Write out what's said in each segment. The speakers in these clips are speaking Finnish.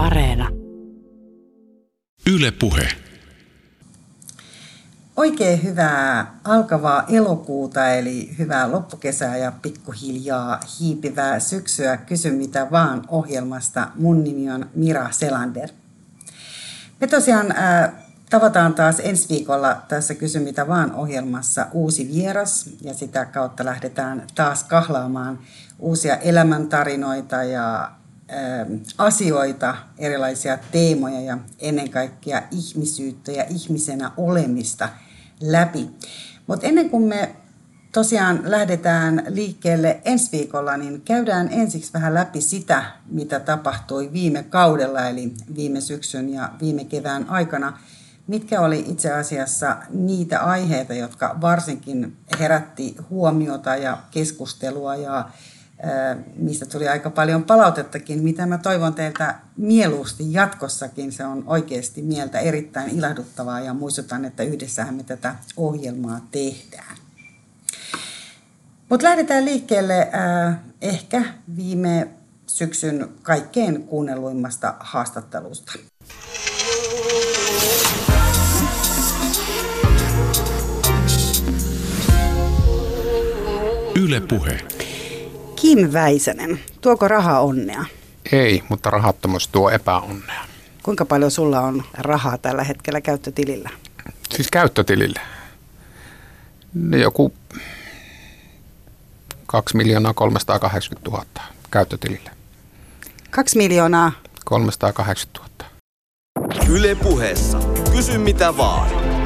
Areena. Yle Puhe. Oikein hyvää alkavaa elokuuta, eli hyvää loppukesää ja pikkuhiljaa hiipivää syksyä Kysy mitä vaan ohjelmasta. Mun nimi on Mira Selander. Me tosiaan äh, tavataan taas ensi viikolla tässä Kysy mitä vaan ohjelmassa uusi vieras ja sitä kautta lähdetään taas kahlaamaan uusia elämäntarinoita ja asioita, erilaisia teemoja ja ennen kaikkea ihmisyyttä ja ihmisenä olemista läpi. Mutta ennen kuin me tosiaan lähdetään liikkeelle ensi viikolla, niin käydään ensiksi vähän läpi sitä, mitä tapahtui viime kaudella, eli viime syksyn ja viime kevään aikana. Mitkä oli itse asiassa niitä aiheita, jotka varsinkin herätti huomiota ja keskustelua ja mistä tuli aika paljon palautettakin, mitä mä toivon teiltä mieluusti jatkossakin. Se on oikeasti mieltä erittäin ilahduttavaa ja muistutan, että yhdessähän me tätä ohjelmaa tehdään. Mutta lähdetään liikkeelle äh, ehkä viime syksyn kaikkein kuunnelluimmasta haastattelusta. Yle Puhe. Kim Väisänen, tuoko raha onnea? Ei, mutta rahattomuus tuo epäonnea. Kuinka paljon sulla on rahaa tällä hetkellä käyttötilillä? Siis käyttötilillä? No joku 2 miljoonaa 380 000 käyttötilillä. 2 miljoonaa? 380 000. Yle puheessa. Kysy mitä vaan.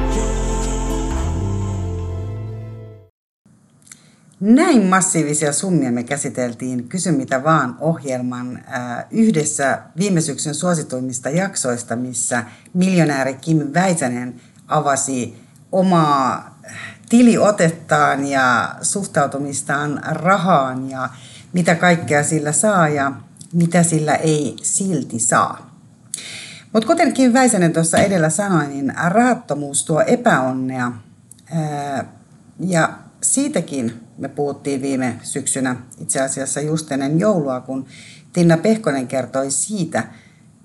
Näin massiivisia summia me käsiteltiin Kysy mitä vaan ohjelman äh, yhdessä viime syksyn suosituimmista jaksoista, missä miljonääri Kim Väisänen avasi omaa tiliotettaan ja suhtautumistaan rahaan ja mitä kaikkea sillä saa ja mitä sillä ei silti saa. Mutta kuten Kim Väisänen tuossa edellä sanoi, niin rahattomuus tuo epäonnea ää, ja siitäkin me puhuttiin viime syksynä itse asiassa just ennen joulua, kun Tinna Pehkonen kertoi siitä,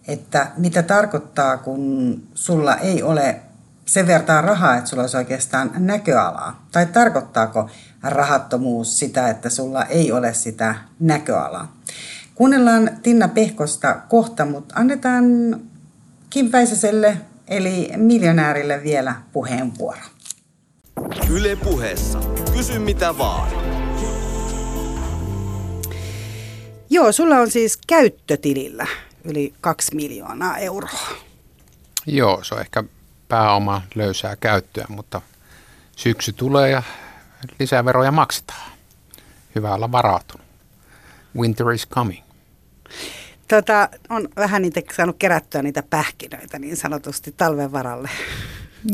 että mitä tarkoittaa, kun sulla ei ole sen vertaa rahaa, että sulla olisi oikeastaan näköalaa. Tai tarkoittaako rahattomuus sitä, että sulla ei ole sitä näköalaa. Kuunnellaan Tinna Pehkosta kohta, mutta annetaan Kim Väisäselle eli miljonäärille vielä puheenvuoro. Yle puheessa. Kysy mitä vaan. Joo, sulla on siis käyttötilillä yli kaksi miljoonaa euroa. Joo, se on ehkä pääoma löysää käyttöä, mutta syksy tulee ja lisää veroja maksetaan. Hyvä olla varautunut. Winter is coming. Tota, on vähän niitä saanut kerättyä niitä pähkinöitä niin sanotusti talven varalle.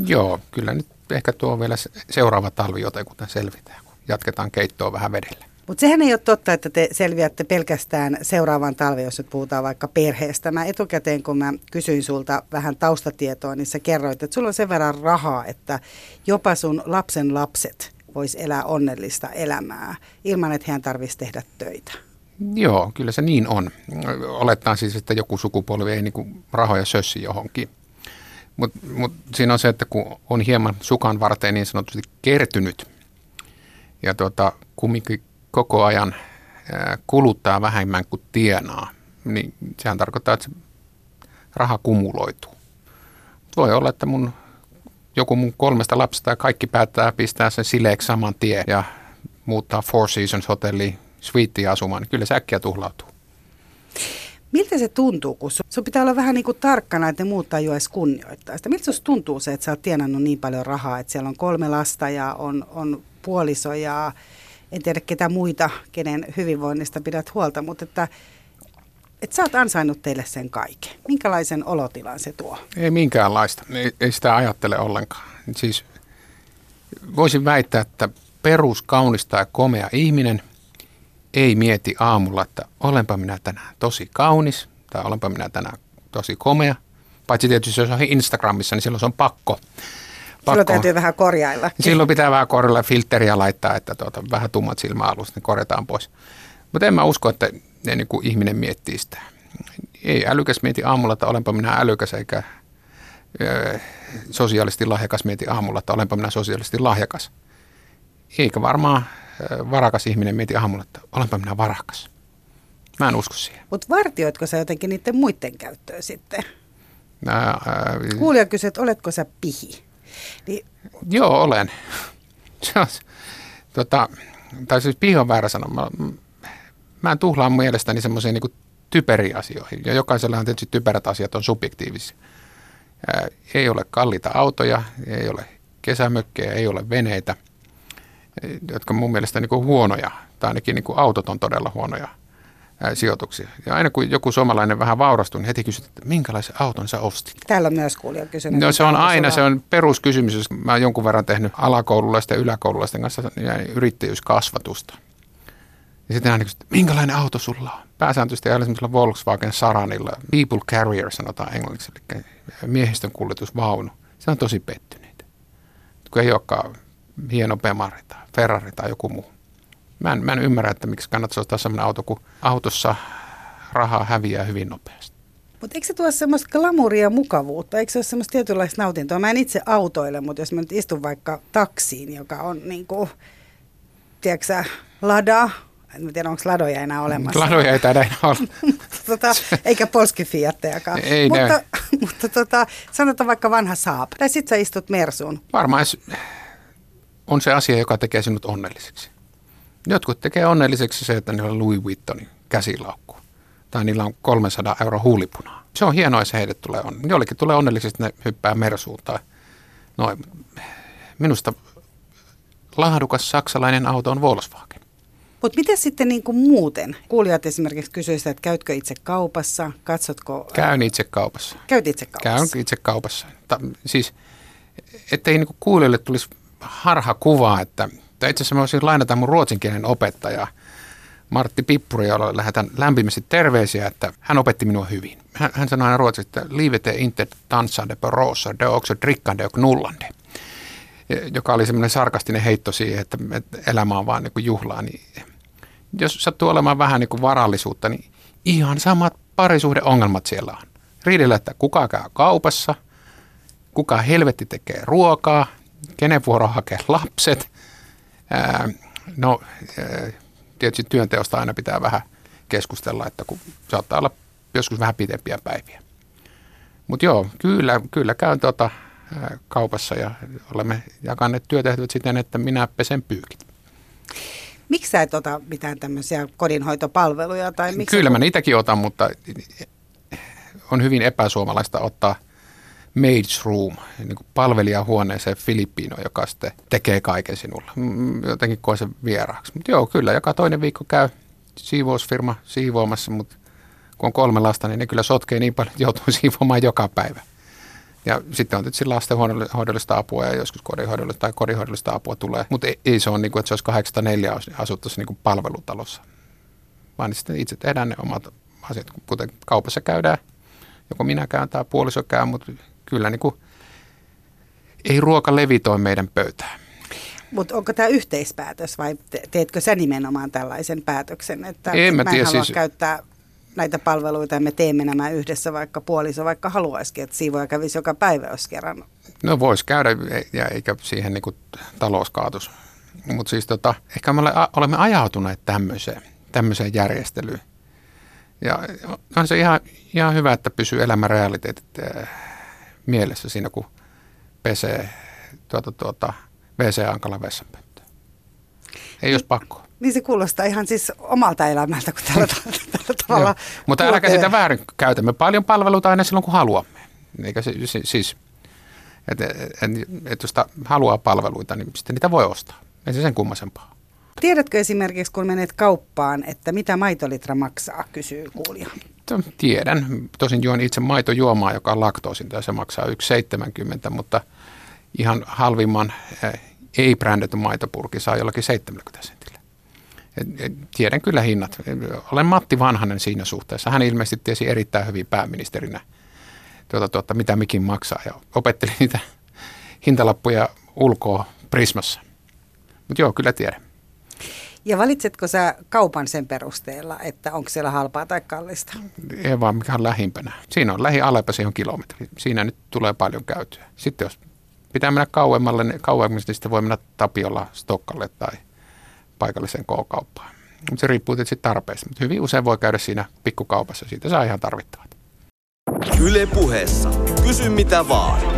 Joo, kyllä nyt ehkä tuo vielä seuraava talvi jotenkin selvitään, kun jatketaan keittoa vähän vedellä. Mutta sehän ei ole totta, että te selviätte pelkästään seuraavan talven, jos nyt puhutaan vaikka perheestä. Mä etukäteen, kun mä kysyin sulta vähän taustatietoa, niin sä kerroit, että sulla on sen verran rahaa, että jopa sun lapsen lapset vois elää onnellista elämää ilman, että hän tarvitsisi tehdä töitä. Joo, kyllä se niin on. Olettaa siis, että joku sukupolvi ei niinku rahoja sössi johonkin. Mutta mut siinä on se, että kun on hieman sukan varteen niin sanotusti kertynyt ja tuota, kumminkin koko ajan kuluttaa vähemmän kuin tienaa, niin sehän tarkoittaa, että se raha kumuloituu. Voi olla, että mun, joku mun kolmesta lapsesta ja kaikki päättää pistää sen sileeksi saman tien ja muuttaa Four Seasons hotelli suiteen asumaan, niin kyllä se äkkiä tuhlautuu. Miltä se tuntuu, kun sun pitää olla vähän niin kuin tarkkana, että ne muut jo edes kunnioittaa sitä? Miltä se tuntuu se, että sä oot tienannut niin paljon rahaa, että siellä on kolme lasta ja on, on puoliso ja en tiedä ketä muita, kenen hyvinvoinnista pidät huolta, mutta että, että sä oot ansainnut teille sen kaiken. Minkälaisen olotilan se tuo? Ei minkäänlaista. Ei, ei sitä ajattele ollenkaan. Siis voisin väittää, että perus kaunista ja komea ihminen ei mieti aamulla, että olenpa minä tänään tosi kaunis tai olenpa minä tänään tosi komea. Paitsi tietysti jos on Instagramissa, niin silloin se on pakko pakko. Silloin täytyy vähän korjailla. Silloin pitää vähän korjailla filteriä laittaa, että tuota, vähän tummat silmäalus, niin korjataan pois. Mutta en mä usko, että ne, niin kuin ihminen miettii sitä. ei älykäs mieti aamulla, että olenpa minä älykäs, eikä ö, sosiaalisesti lahjakas mieti aamulla, että olenpa minä sosiaalisesti lahjakas. Eikä varmaan varakas ihminen mieti aamulla, että olenpa minä varakas. Mä en usko siihen. Mutta vartioitko sä jotenkin niiden muiden käyttöön sitten? Ää, ää, Kuulija kysyi, että oletko sä pihi? Niin, Joo, olen. On, tota, tai siis pihi on väärä sana. Mä, mä en tuhlaa mielestäni semmoisiin niin typeriin asioihin. Ja jokaisella tietysti typerät asiat on subjektiivisia. Ää, ei ole kalliita autoja, ei ole kesämökkejä, ei ole veneitä, jotka mun mielestä niin huonoja, tai ainakin niin autot on todella huonoja sijoituksia. Ja aina kun joku suomalainen vähän vaurastuu, niin heti kysyt, että minkälaisen auton sä ostit? täällä on myös kuulija kysynyt. No se on aina, se on peruskysymys, jos mä oon jonkun verran tehnyt alakoululaisten ja yläkoululaisten kanssa ja yrittäjyyskasvatusta. Ja sitten aina kysyt, minkälainen auto sulla on? Pääsääntöisesti aina semmoisella Volkswagen Saranilla, People Carrier sanotaan englanniksi, eli miehistön kuljetusvaunu. Se on tosi pettyneitä. Kun ei olekaan hieno Bemari tai Ferrari tai joku muu. Mä en, mä en ymmärrä, että miksi kannattaisi ostaa sellainen auto, kun autossa rahaa häviää hyvin nopeasti. Mutta eikö se tuo semmoista glamuria ja mukavuutta? Eikö se ole semmoista tietynlaista nautintoa? Mä en itse autoile, mutta jos mä nyt istun vaikka taksiin, joka on niin kuin, tiedätkö lada, en tiedä onko ladoja enää olemassa. Ladoja ei taida enää olla. tota, eikä polski Fiattejakaan. Ei mutta, mutta tota, sanotaan vaikka vanha Saab. Tai sit sä istut Mersuun. Varmaan on se asia, joka tekee sinut onnelliseksi. Jotkut tekee onnelliseksi se, että niillä on Louis Vuittonin käsilaukku. Tai niillä on 300 euro huulipunaa. Se on hienoa, jos heille tulee on. Jollekin tulee onnelliseksi, että ne hyppää mersuun tai noin. Minusta laadukas saksalainen auto on Volkswagen. Mutta miten sitten niin kuin muuten? Kuulijat esimerkiksi kysyisivät, että käytkö itse kaupassa, katsotko... Käyn itse kaupassa. Käyt itse kaupassa. Käyn itse kaupassa. Ta, siis, ettei niinku kuulijoille tulisi harha kuva, että tai itse asiassa mä voisin lainata mun ruotsinkielinen opettaja Martti Pippuri, jolle lähetän lämpimästi terveisiä, että hän opetti minua hyvin. Hän, hän sanoi aina ruotsiksi, että livet är inte dansande på rosor, det är också drickande och knullande. Ja- Joka oli semmoinen sarkastinen heitto siihen, että, että elämä on vaan niin juhlaa. Niin jos sattuu olemaan vähän niin kuin varallisuutta, niin ihan samat parisuhdeongelmat siellä on. Riidellä, että kuka käy kaupassa, kuka helvetti tekee ruokaa, kenen vuoro hakee lapset. Ää, no, tietysti työnteosta aina pitää vähän keskustella, että kun saattaa olla joskus vähän pitempiä päiviä. Mutta joo, kyllä, kyllä käyn tuota, kaupassa ja olemme jakaneet työtehtävät siten, että minä pesen pyykit. Miksi sä et ota mitään tämmöisiä kodinhoitopalveluja? Tai miksi Kyllä mä niitäkin otan, mutta on hyvin epäsuomalaista ottaa maid's room, niin kuin palvelijahuoneeseen Filippiino, joka sitten tekee kaiken sinulla. Mm, Jotenkin koen sen vieraaksi. Mutta joo, kyllä joka toinen viikko käy siivousfirma siivoamassa, mutta kun on kolme lasta, niin ne kyllä sotkee niin paljon, että joutuu siivoamaan joka päivä. Ja sitten on tietysti lastenhoidollista apua ja joskus kodinhoidollista tai kodinhoidollista apua tulee. Mutta ei, ei se ole niin kuin, että se olisi 804 asuttaisiin niin kuin palvelutalossa. Vaan sitten itse tehdään ne omat asiat, kuten kaupassa käydään. Joko minä käyn tai puoliso käy, mutta kyllä niin kuin, ei ruoka levitoi meidän pöytään. Mutta onko tämä yhteispäätös vai te- teetkö sä nimenomaan tällaisen päätöksen, että En mä mä en tiedä, halua siis- käyttää näitä palveluita ja me teemme nämä yhdessä, vaikka puoliso vaikka haluaisikin, että siivoja kävisi joka päivä, jos kerran. No voisi käydä e- ja eikä siihen niin kuin talous kaatus. Mutta siis tota, ehkä me olemme ajautuneet tämmöiseen, tämmöiseen järjestelyyn. Ja on se ihan, ihan hyvä, että pysyy elämän realiteetit äh, mielessä siinä, kun pesee tuota, tuota, WC-ankalla vessanpönttöä. Ei jos pakko. Niin se kuulostaa ihan siis omalta elämältä, kun tällä, tällä tavalla Joo. Mutta älä kulkee. käsitä väärin. Käytämme paljon palveluita aina silloin, kun haluamme. Eikä se, si- siis, että et, et jos haluaa palveluita, niin sitten niitä voi ostaa. Ei se sen kummasempaa. Tiedätkö esimerkiksi, kun menet kauppaan, että mitä maitolitra maksaa, kysyy kuulija. To- Tiedän. Tosin juon itse maitojuomaa, joka on laktoosinta ja se maksaa 1,70, mutta ihan halvimman eh, ei-brändetyn maitopurkin saa jollakin 70 sentillä. Tiedän kyllä hinnat. Olen Matti Vanhanen siinä suhteessa. Hän ilmeisesti tiesi erittäin hyvin pääministerinä, tuota, tuota, mitä mikin maksaa ja opetteli niitä hintalappuja ulkoa Prismassa. Mutta joo, kyllä tiedän. Ja valitsetko sä kaupan sen perusteella, että onko siellä halpaa tai kallista? Ei vaan mikä on lähimpänä. Siinä on lähi Alepa, siihen on kilometri. Siinä nyt tulee paljon käytyä. Sitten jos pitää mennä kauemmalle, niin kauemmaksi niin sitten voi mennä Tapiolla, Stokkalle tai paikalliseen K-kauppaan. Mutta se riippuu tietysti tarpeesta. Mutta hyvin usein voi käydä siinä pikkukaupassa. Siitä saa ihan tarvittavat. Yle puheessa. Kysy mitä vaan.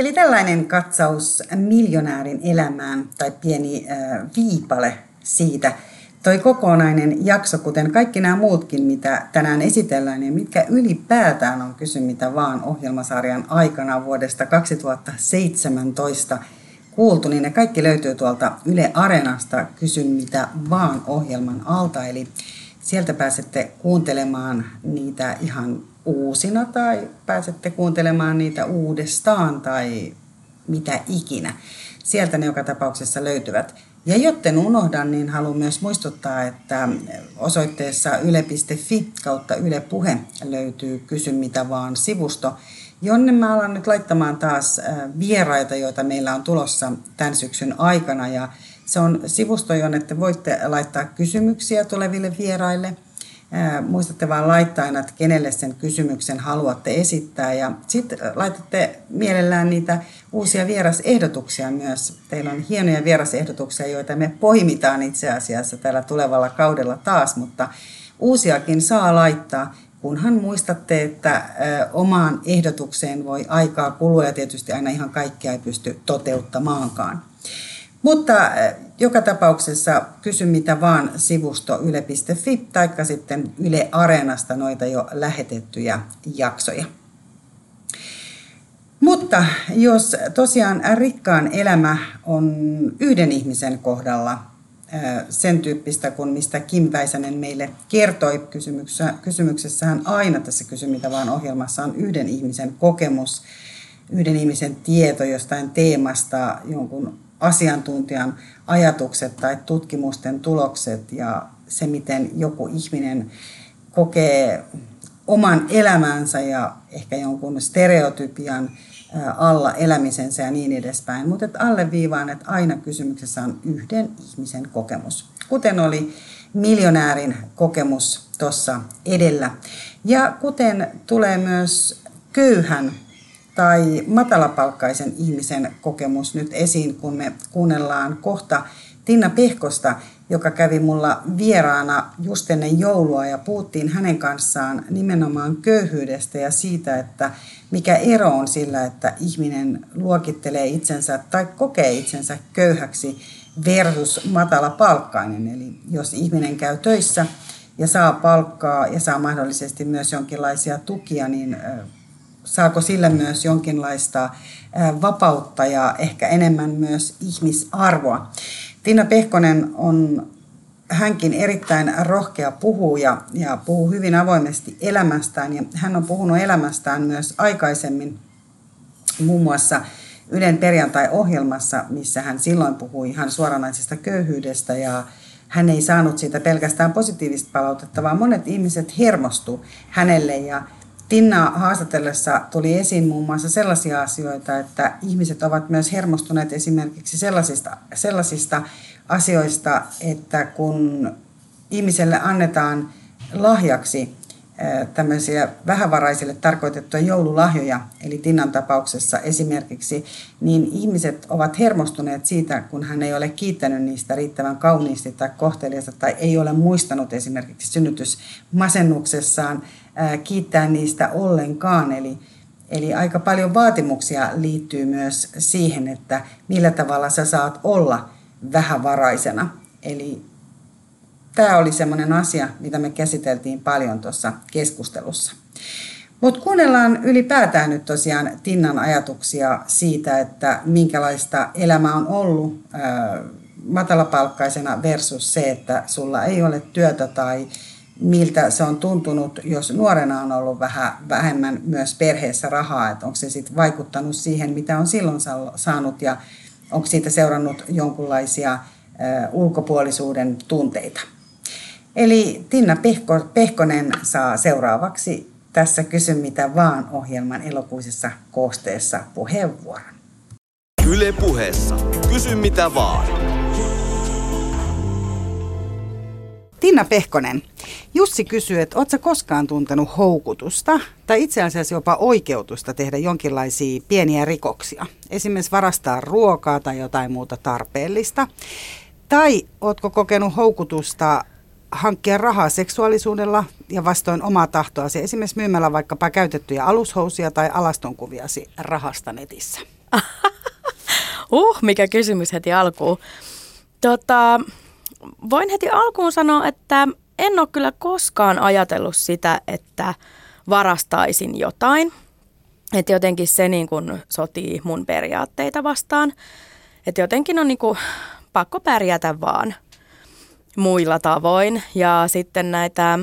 Eli tällainen katsaus miljonäärin elämään tai pieni äh, viipale siitä. Toi kokonainen jakso, kuten kaikki nämä muutkin, mitä tänään esitellään ja mitkä ylipäätään on kysy mitä vaan ohjelmasarjan aikana vuodesta 2017 kuultu, niin ne kaikki löytyy tuolta Yle Areenasta Kysy mitä vaan ohjelman alta. Eli sieltä pääsette kuuntelemaan niitä ihan uusina tai pääsette kuuntelemaan niitä uudestaan tai mitä ikinä. Sieltä ne joka tapauksessa löytyvät. Ja jotten unohdan, niin haluan myös muistuttaa, että osoitteessa yle.fi kautta Yle Puhe löytyy Kysy mitä vaan sivusto, jonne mä alan nyt laittamaan taas äh, vieraita, joita meillä on tulossa tämän syksyn aikana. Ja se on sivusto, jonne te voitte laittaa kysymyksiä tuleville vieraille. Muistatte vaan laittaa aina, että kenelle sen kysymyksen haluatte esittää. Ja sitten laitatte mielellään niitä uusia vierasehdotuksia myös. Teillä on hienoja vierasehdotuksia, joita me poimitaan itse asiassa tällä tulevalla kaudella taas, mutta uusiakin saa laittaa kunhan muistatte, että omaan ehdotukseen voi aikaa kulua ja tietysti aina ihan kaikkea ei pysty toteuttamaankaan. Mutta joka tapauksessa kysy mitä vaan sivusto yle.fi tai sitten Yle Areenasta noita jo lähetettyjä jaksoja. Mutta jos tosiaan rikkaan elämä on yhden ihmisen kohdalla sen tyyppistä kuin mistä Kim Väisänen meille kertoi kysymyksessä. Kysymyksessähän aina tässä Kysy mitä vaan ohjelmassa on yhden ihmisen kokemus, yhden ihmisen tieto jostain teemasta, jonkun asiantuntijan ajatukset tai tutkimusten tulokset ja se, miten joku ihminen kokee oman elämänsä ja ehkä jonkun stereotypian alla elämisensä ja niin edespäin. Mutta alleviivaan, että aina kysymyksessä on yhden ihmisen kokemus, kuten oli miljonäärin kokemus tuossa edellä. Ja kuten tulee myös köyhän tai matalapalkkaisen ihmisen kokemus nyt esiin, kun me kuunnellaan kohta Tinna Pehkosta, joka kävi mulla vieraana just ennen joulua ja puhuttiin hänen kanssaan nimenomaan köyhyydestä ja siitä, että mikä ero on sillä, että ihminen luokittelee itsensä tai kokee itsensä köyhäksi versus matala palkkainen. Eli jos ihminen käy töissä ja saa palkkaa ja saa mahdollisesti myös jonkinlaisia tukia, niin saako sillä myös jonkinlaista vapautta ja ehkä enemmän myös ihmisarvoa. Tiina Pehkonen on hänkin erittäin rohkea puhuja ja puhuu hyvin avoimesti elämästään. Ja hän on puhunut elämästään myös aikaisemmin muun muassa Ylen perjantai-ohjelmassa, missä hän silloin puhui ihan suoranaisesta köyhyydestä ja hän ei saanut siitä pelkästään positiivista palautetta, vaan monet ihmiset hermostu hänelle ja Tinna haastatellessa tuli esiin muun muassa sellaisia asioita, että ihmiset ovat myös hermostuneet esimerkiksi sellaisista, sellaisista asioista, että kun ihmiselle annetaan lahjaksi tämmöisiä vähävaraisille tarkoitettuja joululahjoja, eli Tinnan tapauksessa esimerkiksi, niin ihmiset ovat hermostuneet siitä, kun hän ei ole kiittänyt niistä riittävän kauniisti tai kohteliasta tai ei ole muistanut esimerkiksi synnytysmasennuksessaan kiittää niistä ollenkaan. Eli, eli aika paljon vaatimuksia liittyy myös siihen, että millä tavalla sä saat olla vähävaraisena. Eli tämä oli semmoinen asia, mitä me käsiteltiin paljon tuossa keskustelussa. Mutta kuunnellaan ylipäätään nyt tosiaan Tinnan ajatuksia siitä, että minkälaista elämä on ollut matalapalkkaisena versus se, että sulla ei ole työtä tai miltä se on tuntunut, jos nuorena on ollut vähän vähemmän myös perheessä rahaa, että onko se sitten vaikuttanut siihen, mitä on silloin saanut ja onko siitä seurannut jonkunlaisia ulkopuolisuuden tunteita. Eli Tinna Pehko, Pehkonen saa seuraavaksi tässä Kysy mitä vaan ohjelman elokuisessa koosteessa puheenvuoron. Yle puheessa. Kysy mitä vaan. Tiina Pehkonen, Jussi kysyy, että ootko koskaan tuntenut houkutusta tai itse asiassa jopa oikeutusta tehdä jonkinlaisia pieniä rikoksia? Esimerkiksi varastaa ruokaa tai jotain muuta tarpeellista. Tai ootko kokenut houkutusta hankkia rahaa seksuaalisuudella ja vastoin omaa tahtoasi, esimerkiksi myymällä vaikkapa käytettyjä alushousia tai alastonkuviasi rahasta netissä? uh, mikä kysymys heti alkuun. Tota, voin heti alkuun sanoa, että en ole kyllä koskaan ajatellut sitä, että varastaisin jotain. Että jotenkin se niin kuin sotii mun periaatteita vastaan. Että jotenkin on niin kuin pakko pärjätä vaan muilla tavoin. Ja sitten näitä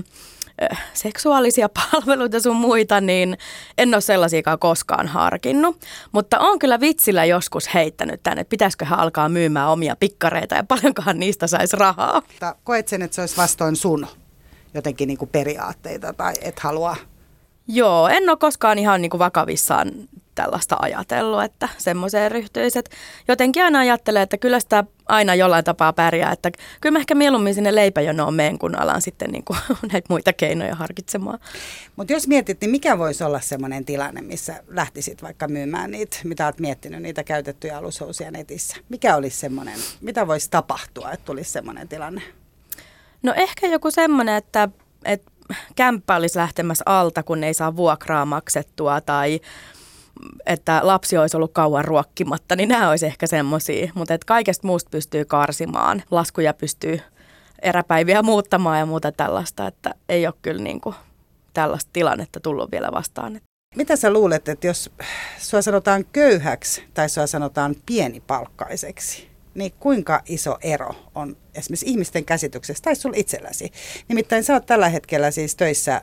seksuaalisia palveluita sun muita, niin en ole sellaisiakaan koskaan harkinnut. Mutta on kyllä vitsillä joskus heittänyt tänne, että pitäisiköhän alkaa myymään omia pikkareita ja paljonkohan niistä saisi rahaa. Koet sen, että se olisi vastoin sun jotenkin niin kuin periaatteita tai et halua Joo, en ole koskaan ihan niin kuin vakavissaan tällaista ajatellut, että semmoiseen ryhtyisi. jotenkin aina ajattelee, että kyllä sitä aina jollain tapaa pärjää, että kyllä mä ehkä mieluummin sinne leipäjonoon menen, kun alan sitten niin kuin näitä muita keinoja harkitsemaan. Mutta jos mietit, niin mikä voisi olla semmoinen tilanne, missä lähtisit vaikka myymään niitä, mitä olet miettinyt, niitä käytettyjä alushousia netissä? Mikä olisi semmoinen, mitä voisi tapahtua, että tulisi semmoinen tilanne? No ehkä joku semmoinen, että, että kämppä olisi lähtemässä alta, kun ei saa vuokraa maksettua tai että lapsi olisi ollut kauan ruokkimatta, niin nämä olisi ehkä semmoisia. Mutta kaikesta muusta pystyy karsimaan. Laskuja pystyy eräpäiviä muuttamaan ja muuta tällaista, että ei ole kyllä niin kuin tällaista tilannetta tullut vielä vastaan. Mitä sä luulet, että jos sua sanotaan köyhäksi tai sua sanotaan pienipalkkaiseksi, niin kuinka iso ero on esimerkiksi ihmisten käsityksessä tai sulla itselläsi? Nimittäin sä oot tällä hetkellä siis töissä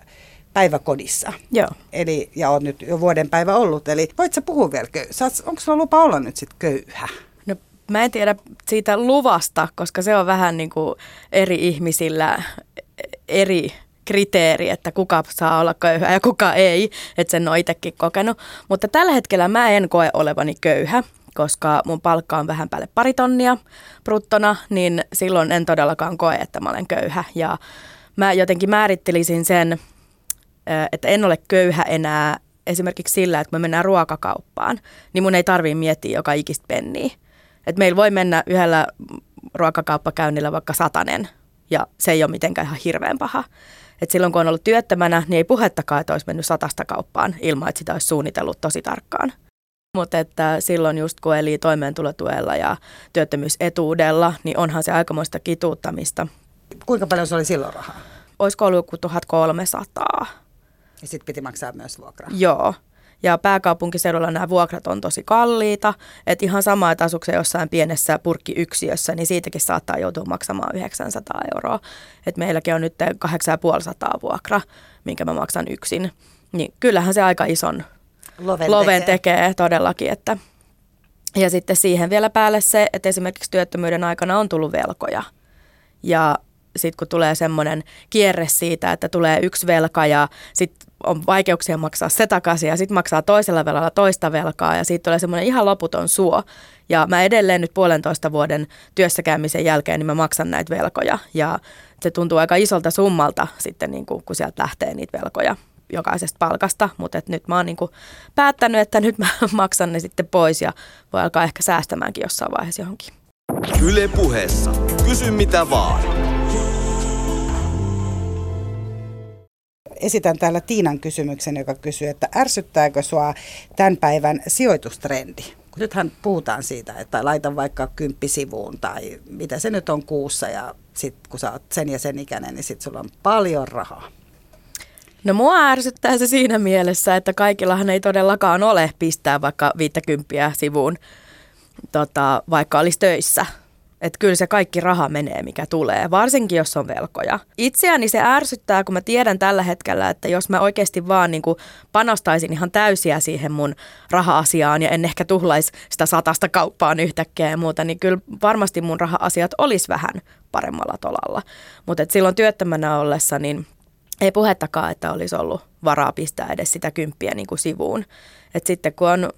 päiväkodissa. Joo. Eli, ja on nyt jo vuoden päivä ollut. Eli voit sä puhua vielä köyhä? Onko sulla lupa olla nyt sitten köyhä? No mä en tiedä siitä luvasta, koska se on vähän niin kuin eri ihmisillä eri kriteeri, että kuka saa olla köyhä ja kuka ei, että sen on itsekin kokenut. Mutta tällä hetkellä mä en koe olevani köyhä, koska mun palkka on vähän päälle pari tonnia bruttona, niin silloin en todellakaan koe, että mä olen köyhä. Ja mä jotenkin määrittelisin sen että en ole köyhä enää esimerkiksi sillä, että me mennään ruokakauppaan, niin mun ei tarvii miettiä joka ikistä penniä. Että meillä voi mennä yhdellä ruokakauppakäynnillä vaikka satanen, ja se ei ole mitenkään ihan hirveän paha. Et silloin kun on ollut työttömänä, niin ei puhettakaan, että olisi mennyt satasta kauppaan ilman, että sitä olisi suunnitellut tosi tarkkaan. Mutta että silloin just kun eli toimeentulotuella ja työttömyysetuudella, niin onhan se aikamoista kituuttamista. Kuinka paljon se oli silloin rahaa? Olisiko ollut joku 1300? Ja sitten piti maksaa myös vuokraa. Joo. Ja pääkaupunkiseudulla nämä vuokrat on tosi kalliita. Että ihan sama, että asukse jossain pienessä purkkiyksiössä, niin siitäkin saattaa joutua maksamaan 900 euroa. Että meilläkin on nyt 8500 vuokra, minkä mä maksan yksin. Niin kyllähän se aika ison loven, loven tekee. tekee todellakin. Että. Ja sitten siihen vielä päälle se, että esimerkiksi työttömyyden aikana on tullut velkoja. Ja sitten kun tulee semmoinen kierre siitä, että tulee yksi velka ja sitten on vaikeuksia maksaa se takaisin ja sitten maksaa toisella velalla toista velkaa ja siitä tulee semmoinen ihan loputon suo. Ja mä edelleen nyt puolentoista vuoden työssäkäymisen jälkeen, niin mä maksan näitä velkoja ja se tuntuu aika isolta summalta sitten, niin kuin, kun sieltä lähtee niitä velkoja jokaisesta palkasta, mutta et nyt mä oon niin kuin päättänyt, että nyt mä maksan ne sitten pois ja voi alkaa ehkä säästämäänkin jossain vaiheessa johonkin. Yle puheessa. Kysy mitä vaan. Esitän täällä Tiinan kysymyksen, joka kysyy, että ärsyttääkö sua tämän päivän sijoitustrendi? Kun nythän puhutaan siitä, että laita vaikka kymppisivuun tai mitä se nyt on kuussa ja sitten kun sä oot sen ja sen ikäinen, niin sitten sulla on paljon rahaa. No mua ärsyttää se siinä mielessä, että kaikillahan ei todellakaan ole pistää vaikka 50 sivuun, tota, vaikka olisi töissä – että kyllä se kaikki raha menee, mikä tulee, varsinkin jos on velkoja. Itseäni se ärsyttää, kun mä tiedän tällä hetkellä, että jos mä oikeasti vaan niin kuin panostaisin ihan täysiä siihen mun raha-asiaan ja en ehkä tuhlaisi sitä satasta kauppaan yhtäkkiä ja muuta, niin kyllä varmasti mun raha-asiat olisi vähän paremmalla tolalla. Mutta silloin työttömänä ollessa, niin ei puhettakaan, että olisi ollut varaa pistää edes sitä kymppiä niin kuin sivuun. Et sitten kun on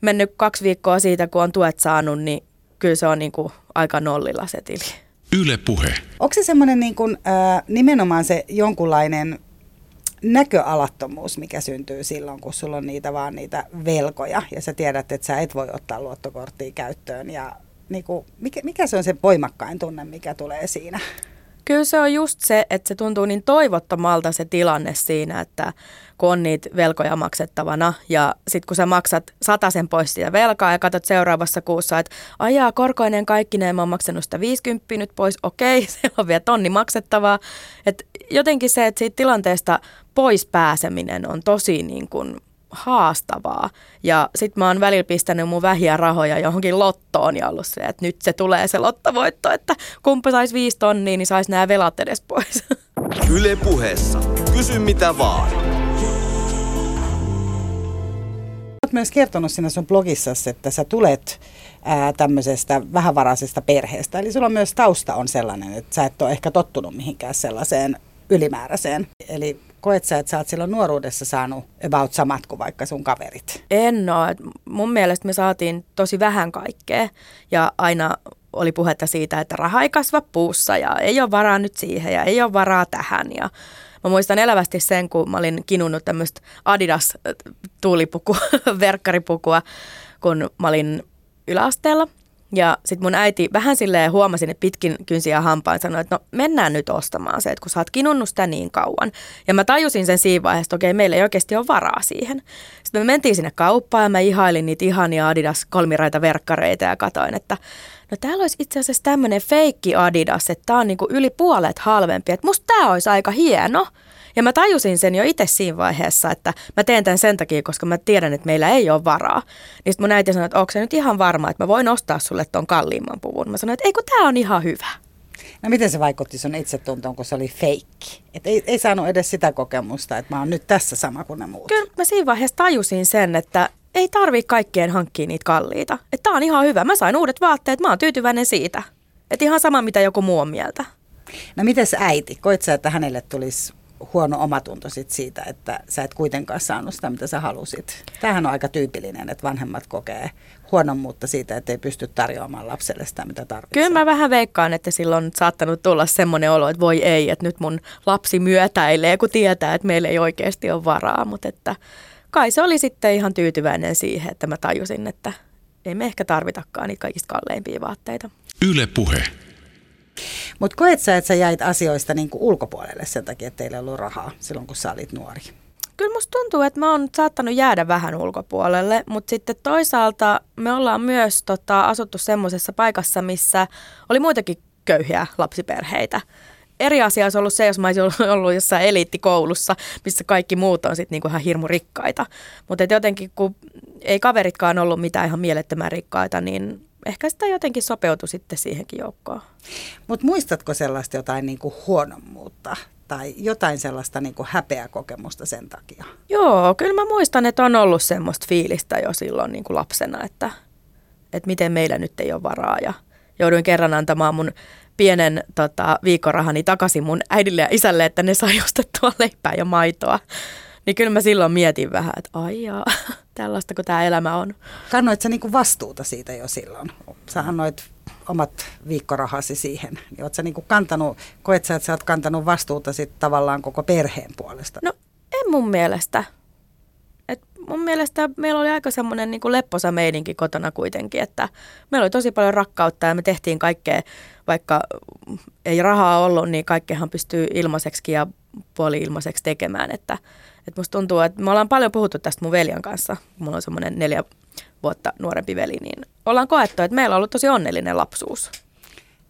mennyt kaksi viikkoa siitä, kun on tuet saanut, niin kyllä se on niin kuin aika nollilla se tili. Yle Puhe. Onko se semmoinen niin kuin, äh, nimenomaan se jonkunlainen näköalattomuus, mikä syntyy silloin, kun sulla on niitä vaan niitä velkoja ja sä tiedät, että sä et voi ottaa luottokorttia käyttöön ja niin kuin, mikä, mikä se on se voimakkain tunne, mikä tulee siinä? Kyllä se on just se, että se tuntuu niin toivottomalta se tilanne siinä, että kun on niitä velkoja maksettavana ja sitten kun sä maksat sen pois siitä velkaa ja katsot seuraavassa kuussa, että ajaa korkoinen kaikki ne, mä oon maksanut sitä 50 nyt pois, okei, se on vielä tonni maksettavaa. Et jotenkin se, että siitä tilanteesta pois pääseminen on tosi niin kuin haastavaa. Ja sitten mä oon välillä pistänyt mun vähiä rahoja johonkin lottoon ja ollut se, että nyt se tulee se lottovoitto, että kumpa saisi viisi tonnia, niin saisi nämä velat edes pois. Yle puheessa. Kysy mitä vaan. Olet myös kertonut siinä sun blogissasi, että sä tulet ää, tämmöisestä vähävaraisesta perheestä. Eli sulla myös tausta on sellainen, että sä et ole ehkä tottunut mihinkään sellaiseen ylimääräiseen. Eli koet sä, että sä oot silloin nuoruudessa saanut about samat kuin vaikka sun kaverit? En ole. Mun mielestä me saatiin tosi vähän kaikkea ja aina oli puhetta siitä, että raha ei kasva puussa ja ei ole varaa nyt siihen ja ei ole varaa tähän. Ja mä muistan elävästi sen, kun mä olin kinunnut tämmöistä Adidas-tuulipukua, verkkaripukua, kun mä olin yläasteella – ja sitten mun äiti vähän silleen huomasin, että pitkin kynsiä hampaan sanoi, että no mennään nyt ostamaan se, että kun sä oot kinunnut sitä niin kauan. Ja mä tajusin sen siinä vaiheessa, että okei, meillä ei oikeasti ole varaa siihen. Sitten me mentiin sinne kauppaan ja mä ihailin niitä ihania Adidas kolmiraita verkkareita ja katoin, että no täällä olisi itse asiassa tämmöinen feikki Adidas, että tää on niinku yli puolet halvempi, että musta tää olisi aika hieno. Ja mä tajusin sen jo itse siinä vaiheessa, että mä teen tämän sen takia, koska mä tiedän, että meillä ei ole varaa. Niin sitten mun äiti sanoi, että onko se nyt ihan varma, että mä voin ostaa sulle ton kalliimman puvun. Mä sanoin, että ei kun tää on ihan hyvä. No miten se vaikutti sun itsetuntoon, kun se oli feikki? Et ei, ei saanut edes sitä kokemusta, että mä oon nyt tässä sama kuin ne muut. Kyllä mä siinä vaiheessa tajusin sen, että ei tarvii kaikkien hankkia niitä kalliita. Että tää on ihan hyvä. Mä sain uudet vaatteet, mä oon tyytyväinen siitä. Että ihan sama, mitä joku muu on mieltä. No mites äiti? Koit sä, että hänelle tulisi huono omatunto sit siitä, että sä et kuitenkaan saanut sitä, mitä sä halusit. Tämähän on aika tyypillinen, että vanhemmat kokee huonommuutta siitä, että ei pysty tarjoamaan lapselle sitä, mitä tarvitsee. Kyllä mä vähän veikkaan, että silloin on saattanut tulla semmoinen olo, että voi ei, että nyt mun lapsi myötäilee, kun tietää, että meillä ei oikeasti ole varaa. Mutta että kai se oli sitten ihan tyytyväinen siihen, että mä tajusin, että ei me ehkä tarvitakaan niitä kaikista kalleimpia vaatteita. Yle Puhe. Mutta koet sä, että sä jäit asioista niin kuin ulkopuolelle sen takia, että teillä ei ollut rahaa silloin, kun sä olit nuori? Kyllä musta tuntuu, että mä oon saattanut jäädä vähän ulkopuolelle, mutta sitten toisaalta me ollaan myös tota, asuttu semmoisessa paikassa, missä oli muitakin köyhiä lapsiperheitä. Eri asia olisi ollut se, jos mä olisin ollut jossain eliittikoulussa, missä kaikki muut on sitten niinku ihan hirmu rikkaita. Mutta jotenkin, kun ei kaveritkaan ollut mitään ihan mielettömän rikkaita, niin ehkä sitä jotenkin sopeutui sitten siihenkin joukkoon. Mutta muistatko sellaista jotain niin kuin huonommuutta tai jotain sellaista niin kuin häpeäkokemusta sen takia? Joo, kyllä mä muistan, että on ollut semmoista fiilistä jo silloin niin kuin lapsena, että, että miten meillä nyt ei ole varaa ja jouduin kerran antamaan mun pienen tota, viikorahani takaisin mun äidille ja isälle, että ne sai ostettua leipää ja maitoa. Niin kyllä mä silloin mietin vähän, että ai jaa, tällaista kuin tämä elämä on. Kannoit sä niinku vastuuta siitä jo silloin? Sä annoit omat viikkorahasi siihen. Niin oot sä niinku kantanut, koet sä, että sä oot kantanut vastuuta sit tavallaan koko perheen puolesta? No en mun mielestä. Et mun mielestä meillä oli aika semmoinen niin lepposa meidinkin kotona kuitenkin, että meillä oli tosi paljon rakkautta ja me tehtiin kaikkea, vaikka ei rahaa ollut, niin kaikkehan pystyy ilmaiseksi ja puoli ilmaiseksi tekemään, että et musta tuntuu, että me ollaan paljon puhuttu tästä mun veljan kanssa. Mulla on semmoinen neljä vuotta nuorempi veli, niin ollaan koettu, että meillä on ollut tosi onnellinen lapsuus.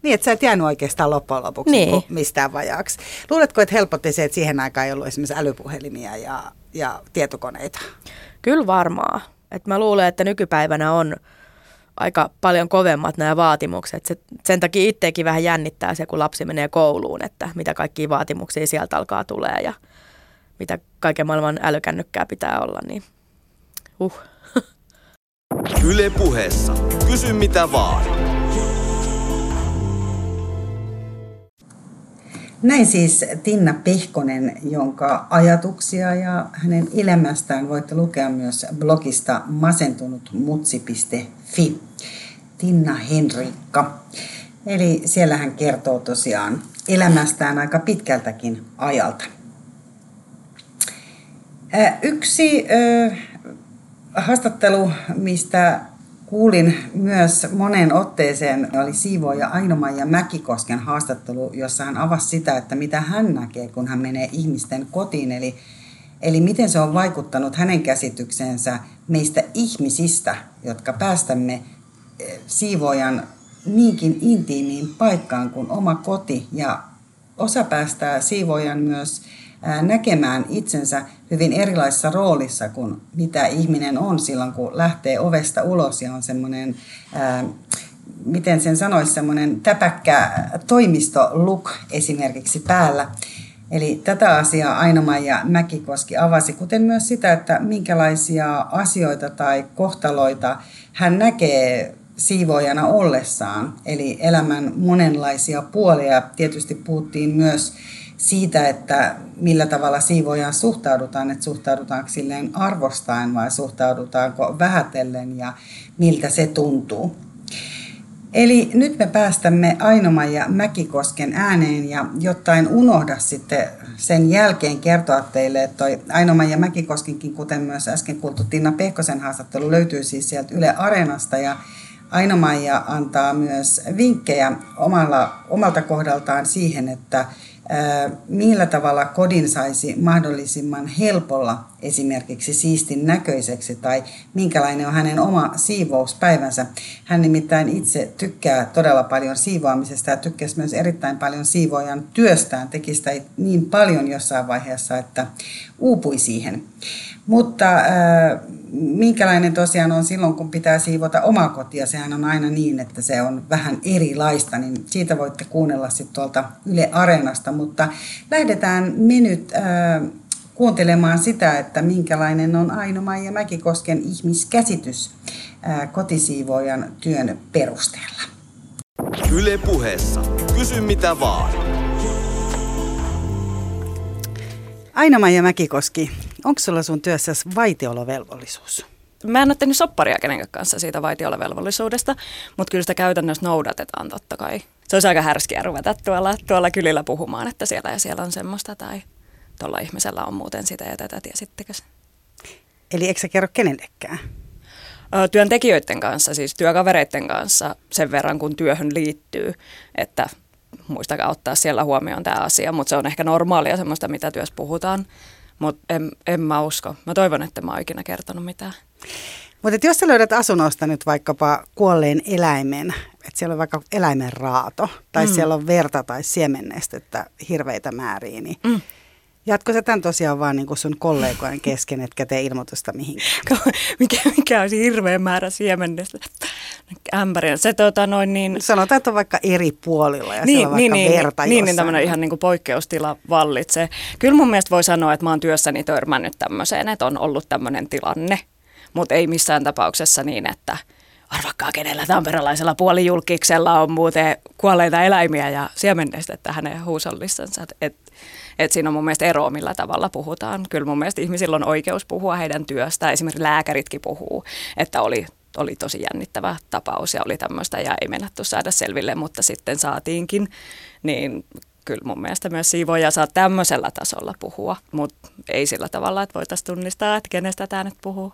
Niin, että sä et jäänyt oikeastaan loppujen lopuksi niin. mistään vajaaksi. Luuletko, että helpotti se, että siihen aikaan ei ollut esimerkiksi älypuhelimia ja, ja tietokoneita? Kyllä varmaa. Et mä luulen, että nykypäivänä on aika paljon kovemmat nämä vaatimukset. Se, sen takia itsekin vähän jännittää se, kun lapsi menee kouluun, että mitä kaikkia vaatimuksia sieltä alkaa tulee ja – mitä kaiken maailman älykännykkää pitää olla, niin uh. Yle puheessa. Kysy mitä vaan. Näin siis Tinna Pehkonen, jonka ajatuksia ja hänen elämästään voitte lukea myös blogista masentunutmutsi.fi. Tinna Henrikka. Eli siellä hän kertoo tosiaan elämästään aika pitkältäkin ajalta. Yksi haastattelu, mistä kuulin myös moneen otteeseen, oli siivooja Aino-Maija Mäkikosken haastattelu, jossa hän avasi sitä, että mitä hän näkee, kun hän menee ihmisten kotiin. Eli, eli miten se on vaikuttanut hänen käsitykseensä meistä ihmisistä, jotka päästämme siivoojan niinkin intiimiin paikkaan kuin oma koti ja osa päästää siivoojan myös näkemään itsensä hyvin erilaisessa roolissa kuin mitä ihminen on silloin, kun lähtee ovesta ulos ja on semmoinen, miten sen sanoisi, semmoinen täpäkkä toimistoluk esimerkiksi päällä. Eli tätä asiaa Aino-Maija Mäkikoski avasi, kuten myös sitä, että minkälaisia asioita tai kohtaloita hän näkee siivoojana ollessaan, eli elämän monenlaisia puolia. Tietysti puhuttiin myös siitä, että millä tavalla siivoojaan suhtaudutaan, että suhtaudutaanko silleen arvostaen vai suhtaudutaanko vähätellen ja miltä se tuntuu. Eli nyt me päästämme Ainoma ja Mäkikosken ääneen ja jotta en unohda sitten sen jälkeen kertoa teille, että toi Ainoma ja Mäkikoskenkin, kuten myös äsken kuultu Tinna Pehkosen haastattelu, löytyy siis sieltä Yle Areenasta ja Aino-Maija antaa myös vinkkejä omalla, omalta kohdaltaan siihen, että millä tavalla kodin saisi mahdollisimman helpolla esimerkiksi siistin näköiseksi tai minkälainen on hänen oma siivouspäivänsä. Hän nimittäin itse tykkää todella paljon siivoamisesta ja tykkäsi myös erittäin paljon siivoajan työstään. Teki sitä niin paljon jossain vaiheessa, että uupui siihen. Mutta äh, minkälainen tosiaan on silloin, kun pitää siivota omaa kotia, sehän on aina niin, että se on vähän erilaista, niin siitä voitte kuunnella sitten tuolta Yle Areenasta, mutta lähdetään me nyt äh, kuuntelemaan sitä, että minkälainen on Aino ja Mäkikosken ihmiskäsitys kotisiivoojan työn perusteella. Yle puheessa. Kysy mitä vaan. Aino-Maija Mäkikoski, onko sulla sun työssä vaitiolovelvollisuus? Mä en ole tehnyt sopparia kenenkään kanssa siitä vaitiolovelvollisuudesta, mutta kyllä sitä käytännössä noudatetaan totta kai. Se olisi aika härskiä ruveta tuolla, tuolla kylillä puhumaan, että siellä ja siellä on semmoista tai tuolla ihmisellä on muuten sitä ja tätä, tiesittekö Eli eikö sä kerro kenellekään? Työntekijöiden kanssa, siis työkavereiden kanssa sen verran, kun työhön liittyy, että muistakaa ottaa siellä huomioon tämä asia, mutta se on ehkä normaalia semmoista, mitä työssä puhutaan. Mutta en, en mä usko. Mä toivon, että mä oon ikinä kertonut mitään. Mutta jos sä löydät asunnosta nyt vaikkapa kuolleen eläimen, että siellä on vaikka eläimen raato, tai mm. siellä on verta tai siemennestettä hirveitä määriä, niin mm. Jatko sä tämän tosiaan vaan niin sun kollegojen kesken, etkä tee ilmoitusta mihinkään? mikä, mikä olisi hirveä määrä siemennestä? Ämpäriä. Se tota noin niin... Sanotaan, että on vaikka eri puolilla ja niin, siellä on niin, vaikka niin, verta Niin, niin tämmöinen ihan niin kuin poikkeustila vallitsee. Kyllä mun mielestä voi sanoa, että mä oon työssäni törmännyt tämmöiseen, että on ollut tämmöinen tilanne, mutta ei missään tapauksessa niin, että arvakkaa kenellä tamperelaisella puolijulkiksella on muuten kuolleita eläimiä ja siemennestettä hänen huusollissansa. Että että siinä on mun mielestä ero, millä tavalla puhutaan. Kyllä mun mielestä ihmisillä on oikeus puhua heidän työstä. Esimerkiksi lääkäritkin puhuu, että oli oli tosi jännittävä tapaus ja oli tämmöistä ja ei mennätty saada selville, mutta sitten saatiinkin. Niin kyllä mun mielestä myös siivoja saa tämmöisellä tasolla puhua, mutta ei sillä tavalla, että voitaisiin tunnistaa, että kenestä tämä nyt puhuu.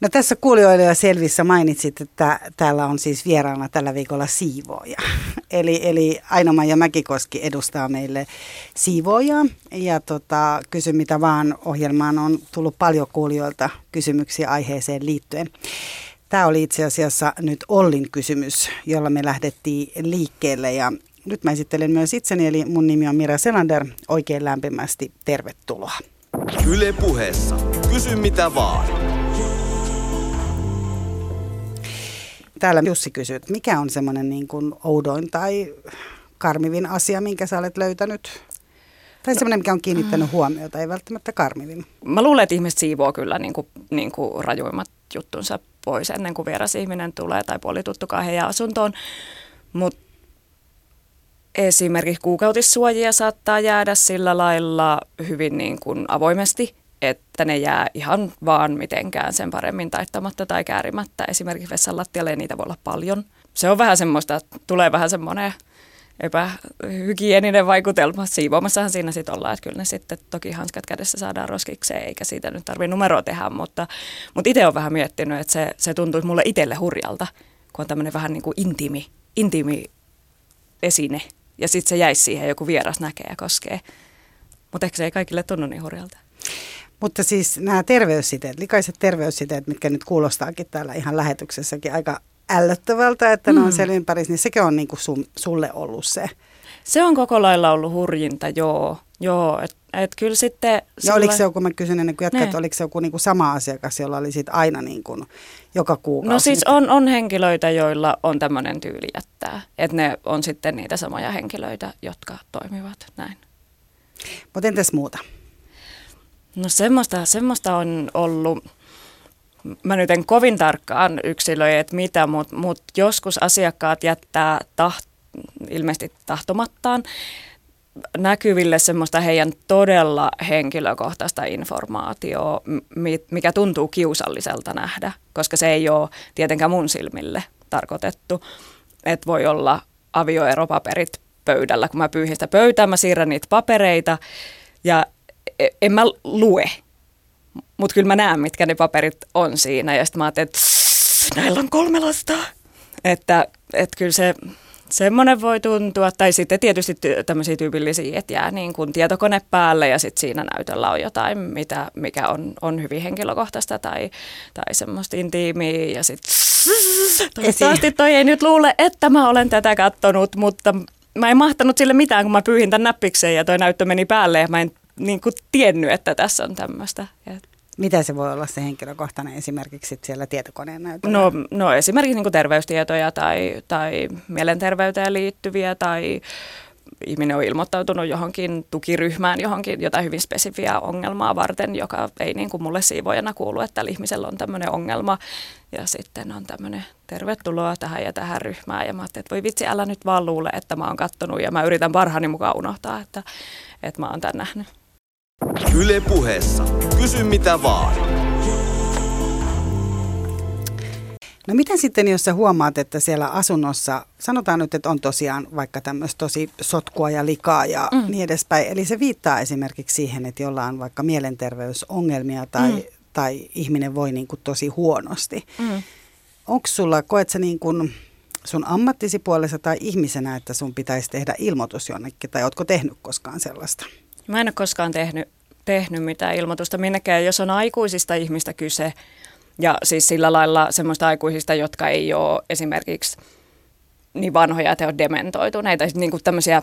No tässä kuulijoille ja selvissä mainitsit, että täällä on siis vieraana tällä viikolla siivooja. Eli, eli aino ja Mäkikoski edustaa meille siivoojaa. Ja tota, kysy mitä vaan ohjelmaan on tullut paljon kuulijoilta kysymyksiä aiheeseen liittyen. Tämä oli itse asiassa nyt Ollin kysymys, jolla me lähdettiin liikkeelle ja nyt mä esittelen myös itseni, eli mun nimi on Mira Selander. Oikein lämpimästi tervetuloa. Yle puheessa. Kysy mitä vaan. Täällä Jussi kysyy, että mikä on semmoinen niin kuin oudoin tai karmivin asia, minkä sä olet löytänyt? Tai semmoinen, mikä on kiinnittänyt huomiota, ei välttämättä karmivin. Mä luulen, että ihmiset siivoo kyllä niin kuin, niin kuin rajuimmat juttunsa pois ennen kuin vieras ihminen tulee tai puolituttukaan heidän asuntoon. Mutta esimerkiksi kuukautissuojia saattaa jäädä sillä lailla hyvin niin kuin avoimesti, että ne jää ihan vaan mitenkään sen paremmin taittamatta tai käärimättä. Esimerkiksi vessan lattialle niitä voi olla paljon. Se on vähän semmoista, tulee vähän semmoinen epähygieninen vaikutelma. Siivoamassahan siinä sitten ollaan, että kyllä ne sitten toki hanskat kädessä saadaan roskikseen, eikä siitä nyt tarvitse numeroa tehdä, mutta, mutta itse olen vähän miettinyt, että se, se tuntuisi mulle itselle hurjalta, kun on tämmöinen vähän niin kuin intiimi, intiimi esine, ja sitten se jäisi siihen, joku vieras näkee ja koskee. Mutta ehkä se ei kaikille tunnu niin hurjalta. Mutta siis nämä terveyssiteet, likaiset terveyssiteet, mitkä nyt kuulostaakin täällä ihan lähetyksessäkin aika ällöttävältä, että mm. ne on mm. siellä ympärissä, niin sekin on niin kuin sun, sulle ollut se. Se on koko lailla ollut hurjinta, joo. Joo, että et kyllä sitten... Ja sulle... oliko se joku, mä kysyn ennen kuin jatkat, että oliko se joku niin kuin sama asiakas, jolla oli sit aina niin kuin joka kuukausi? No siis on, on henkilöitä, joilla on tämmöinen tyyli jättää. Että ne on sitten niitä samoja henkilöitä, jotka toimivat näin. Mutta entäs muuta? No semmoista, semmoista on ollut mä nyt en kovin tarkkaan yksilöi, että mitä, mutta mut joskus asiakkaat jättää taht, ilmeisesti tahtomattaan näkyville semmoista heidän todella henkilökohtaista informaatiota, mikä tuntuu kiusalliselta nähdä, koska se ei ole tietenkään mun silmille tarkoitettu. Että voi olla avioeropaperit pöydällä, kun mä pyyhin sitä pöytää, mä siirrän niitä papereita ja en mä lue mutta kyllä mä näen, mitkä ne paperit on siinä. Ja sitten mä ajattelin, että näillä on kolme lasta. Että, että kyllä se semmoinen voi tuntua. Tai sitten tietysti tämmöisiä tyypillisiä, että jää niin kuin tietokone päälle ja sitten siinä näytöllä on jotain, mitä, mikä on, on hyvin henkilökohtaista tai, tai semmoista intiimiä. Ja sitten toivottavasti toi ei nyt luule, että mä olen tätä kattonut, mutta mä en mahtanut sille mitään, kun mä pyyhin tämän näppikseen ja toi näyttö meni päälle ja mä en niin kuin tiennyt, että tässä on tämmöistä. Mitä se voi olla se henkilökohtainen esimerkiksi siellä tietokoneen näytöllä? No, no esimerkiksi niin terveystietoja tai, tai mielenterveyteen liittyviä tai ihminen on ilmoittautunut johonkin tukiryhmään, johonkin jotain hyvin spesifiä ongelmaa varten, joka ei niin kuin mulle siivojana kuulu, että tällä ihmisellä on tämmöinen ongelma ja sitten on tämmöinen tervetuloa tähän ja tähän ryhmään ja mä ajattelin, että voi vitsi, älä nyt vaan luule, että mä oon kattonut ja mä yritän parhaani mukaan unohtaa, että, että mä oon tämän nähnyt. Yle puheessa. Kysy mitä vaan. No miten sitten, jos sä huomaat, että siellä asunnossa, sanotaan nyt, että on tosiaan vaikka tämmöistä tosi sotkua ja likaa ja mm. niin edespäin. Eli se viittaa esimerkiksi siihen, että jollain on vaikka mielenterveysongelmia tai, mm. tai ihminen voi niin kuin tosi huonosti. Mm. Onko sulla, koet sä niin kuin sun ammattisi puolessa tai ihmisenä, että sun pitäisi tehdä ilmoitus jonnekin, tai ootko tehnyt koskaan sellaista? Mä en ole koskaan tehnyt, tehnyt mitään ilmoitusta minnekään, jos on aikuisista ihmistä kyse, ja siis sillä lailla semmoista aikuisista, jotka ei ole esimerkiksi niin vanhoja, että on dementoituneita, niin kuin tämmöisiä,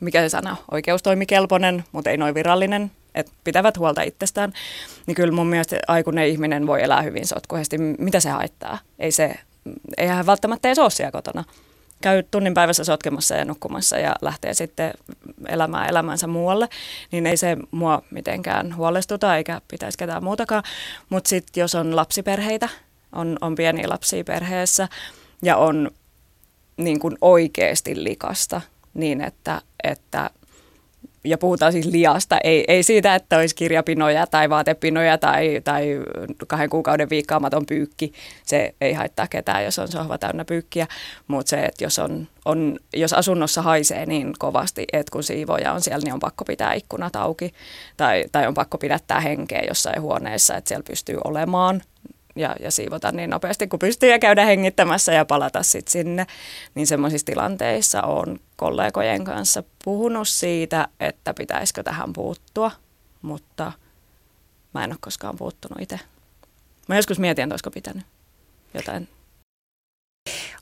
mikä se sana, oikeustoimikelpoinen, mutta ei noin virallinen, että pitävät huolta itsestään, niin kyllä mun mielestä aikuinen ihminen voi elää hyvin sotkuisesti. Mitä se haittaa? Ei se, eihän välttämättä edes ole siellä kotona käy tunnin päivässä sotkemassa ja nukkumassa ja lähtee sitten elämään elämänsä muualle, niin ei se mua mitenkään huolestuta eikä pitäisi ketään muutakaan. Mutta sitten jos on lapsiperheitä, on, on pieniä lapsia perheessä ja on niin kuin oikeasti likasta, niin että, että ja puhutaan siis liasta, ei, ei siitä, että olisi kirjapinoja tai vaatepinoja tai, tai kahden kuukauden viikkaamaton pyykki. Se ei haittaa ketään, jos on sohva täynnä pyykkiä, mutta se, että jos, on, on, jos asunnossa haisee niin kovasti, että kun siivoja on siellä, niin on pakko pitää ikkunat auki. Tai, tai on pakko pidättää henkeä jossain huoneessa, että siellä pystyy olemaan ja, ja siivota niin nopeasti kuin pystyy ja käydä hengittämässä ja palata sitten sinne. Niin semmoisissa tilanteissa on kollegojen kanssa puhunut siitä, että pitäisikö tähän puuttua, mutta mä en ole koskaan puuttunut itse. Mä joskus mietin, että olisiko pitänyt jotain.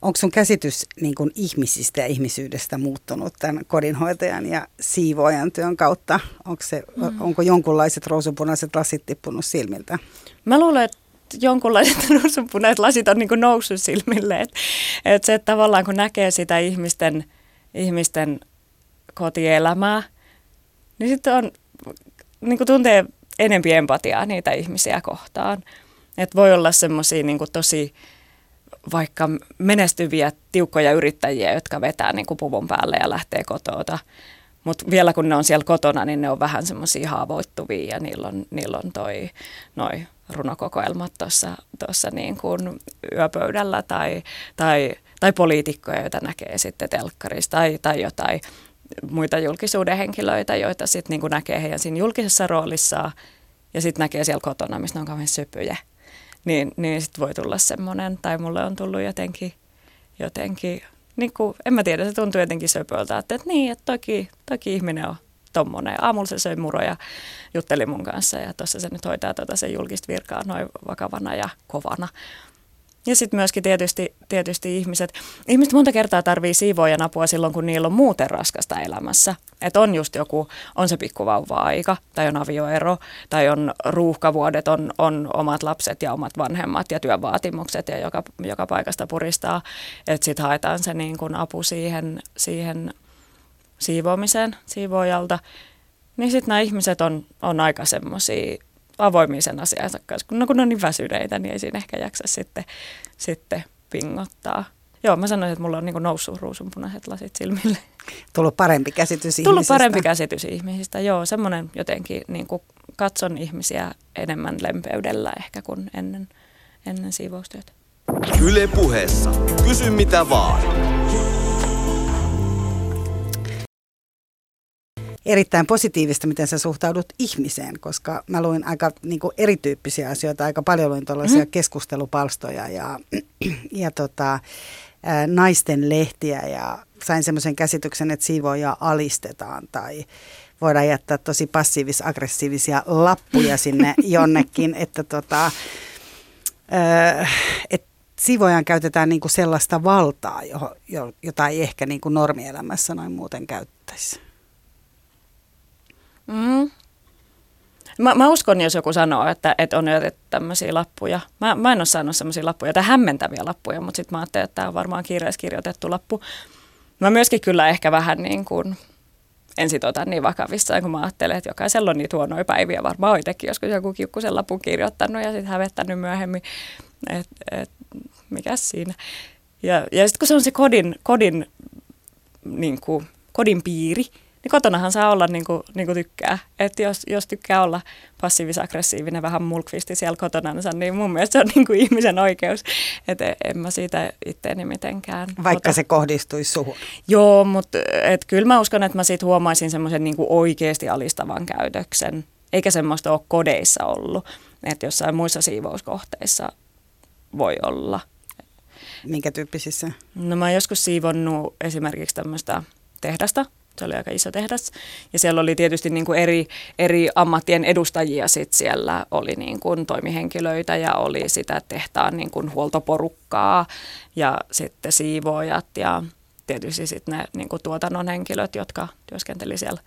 Onko sun käsitys niin kuin ihmisistä ja ihmisyydestä muuttunut tämän kodinhoitajan ja siivoojan työn kautta? Onko, se, mm. onko jonkunlaiset rousupunaiset lasit tippunut silmiltä? Mä luulen, että jonkunlaiset ruusunpunaiset lasit on niin kuin noussut silmille. Että et se, että tavallaan kun näkee sitä ihmisten, ihmisten kotielämää, niin sitten on, niin kuin tuntee enempi empatiaa niitä ihmisiä kohtaan. Että voi olla semmoisia niin tosi vaikka menestyviä, tiukkoja yrittäjiä, jotka vetää niin kuin puvun päälle ja lähtee kotota. Mutta vielä kun ne on siellä kotona, niin ne on vähän semmoisia haavoittuvia ja niillä on, niillä on toi, noi runokokoelmat tuossa niin kuin yöpöydällä tai, tai, tai poliitikkoja, joita näkee sitten telkkarissa tai, tai jotain muita julkisuuden henkilöitä, joita sitten niin näkee heidän siinä julkisessa roolissaan ja sitten näkee siellä kotona, missä ne on kauhean sypyjä. Niin, niin sitten voi tulla semmoinen, tai mulle on tullut jotenkin, jotenkin niin kuin, en mä tiedä, se tuntuu jotenkin söpöltä, että, että niin, että toki, toki ihminen on tommonen. Aamulla se söi muroja, jutteli mun kanssa ja tuossa se nyt hoitaa tuota sen julkista virkaa noin vakavana ja kovana. Ja sitten myöskin tietysti, tietysti ihmiset, ihmiset monta kertaa tarvii siivoajan apua silloin, kun niillä on muuten raskasta elämässä. Että on just joku, on se pikkuvauva-aika, tai on avioero, tai on ruuhkavuodet, on, on omat lapset ja omat vanhemmat ja työvaatimukset ja joka, joka paikasta puristaa. Että sitten haetaan se niin kun apu siihen, siihen siivoamiseen siivoajalta. Niin sitten nämä ihmiset on, on aika semmoisia avoimia sen asiansa kanssa. Kun, no, kun on niin väsyneitä, niin ei siinä ehkä jaksa sitten, sitten pingottaa. Joo, mä sanoisin, että mulla on niin noussut ruusunpunaiset lasit silmille. Tullut parempi käsitys Tullut ihmisistä. parempi käsitys ihmisistä, joo. Semmoinen jotenkin niin kuin katson ihmisiä enemmän lempeydellä ehkä kuin ennen, ennen siivoustyötä. Yle puheessa. Kysy mitä vaan. Erittäin positiivista, miten sä suhtaudut ihmiseen, koska mä luin aika niin kuin erityyppisiä asioita, aika paljon luin tuollaisia mm. keskustelupalstoja ja, ja tota, ää, naisten lehtiä ja sain semmoisen käsityksen, että siivoja alistetaan tai voidaan jättää tosi passiivis-aggressiivisia lappuja sinne jonnekin, että tota, ää, et siivojan käytetään niin kuin sellaista valtaa, jota ei ehkä niin kuin normielämässä noin muuten käyttäisi. Mm. Mä, mä uskon, jos joku sanoo, että, että on jätetty tämmöisiä lappuja. Mä, mä en ole saanut semmoisia lappuja, tai hämmentäviä lappuja, mutta sitten mä ajattelin, että tämä on varmaan kiireessä kirjoitettu lappu. Mä myöskin kyllä ehkä vähän niin kuin en sit ota niin vakavissa, kun mä ajattelen, että jokaisella on niitä huonoja päiviä. Varmaan oitekin joskus joku kiukkusen lapun kirjoittanut ja sitten hävettänyt myöhemmin, että et, mikä siinä. Ja, ja sitten kun se on se kodin, kodin, niin kuin, kodin piiri, niin kotonahan saa olla niin kuin, niin kuin tykkää. Että jos, jos tykkää olla passiivis-aggressiivinen, vähän mulkvisti siellä kotonansa, niin mun mielestä se on niin kuin ihmisen oikeus. Että en mä siitä itteeni mitenkään. Vaikka ota. se kohdistuisi suhun. Joo, mutta et kyllä mä uskon, että mä siitä huomaisin semmoisen niin oikeasti alistavan käytöksen. Eikä semmoista ole kodeissa ollut. Että jossain muissa siivouskohteissa voi olla. Minkä tyyppisissä? No mä oon joskus siivonnut esimerkiksi tämmöistä tehdasta, se oli aika iso tehdas. Ja siellä oli tietysti niin kuin eri, eri ammattien edustajia sit siellä. Oli niin kuin toimihenkilöitä ja oli sitä tehtaan niin kuin huoltoporukkaa ja sitten siivoojat ja tietysti sitten ne niin kuin tuotannon henkilöt, jotka työskenteli siellä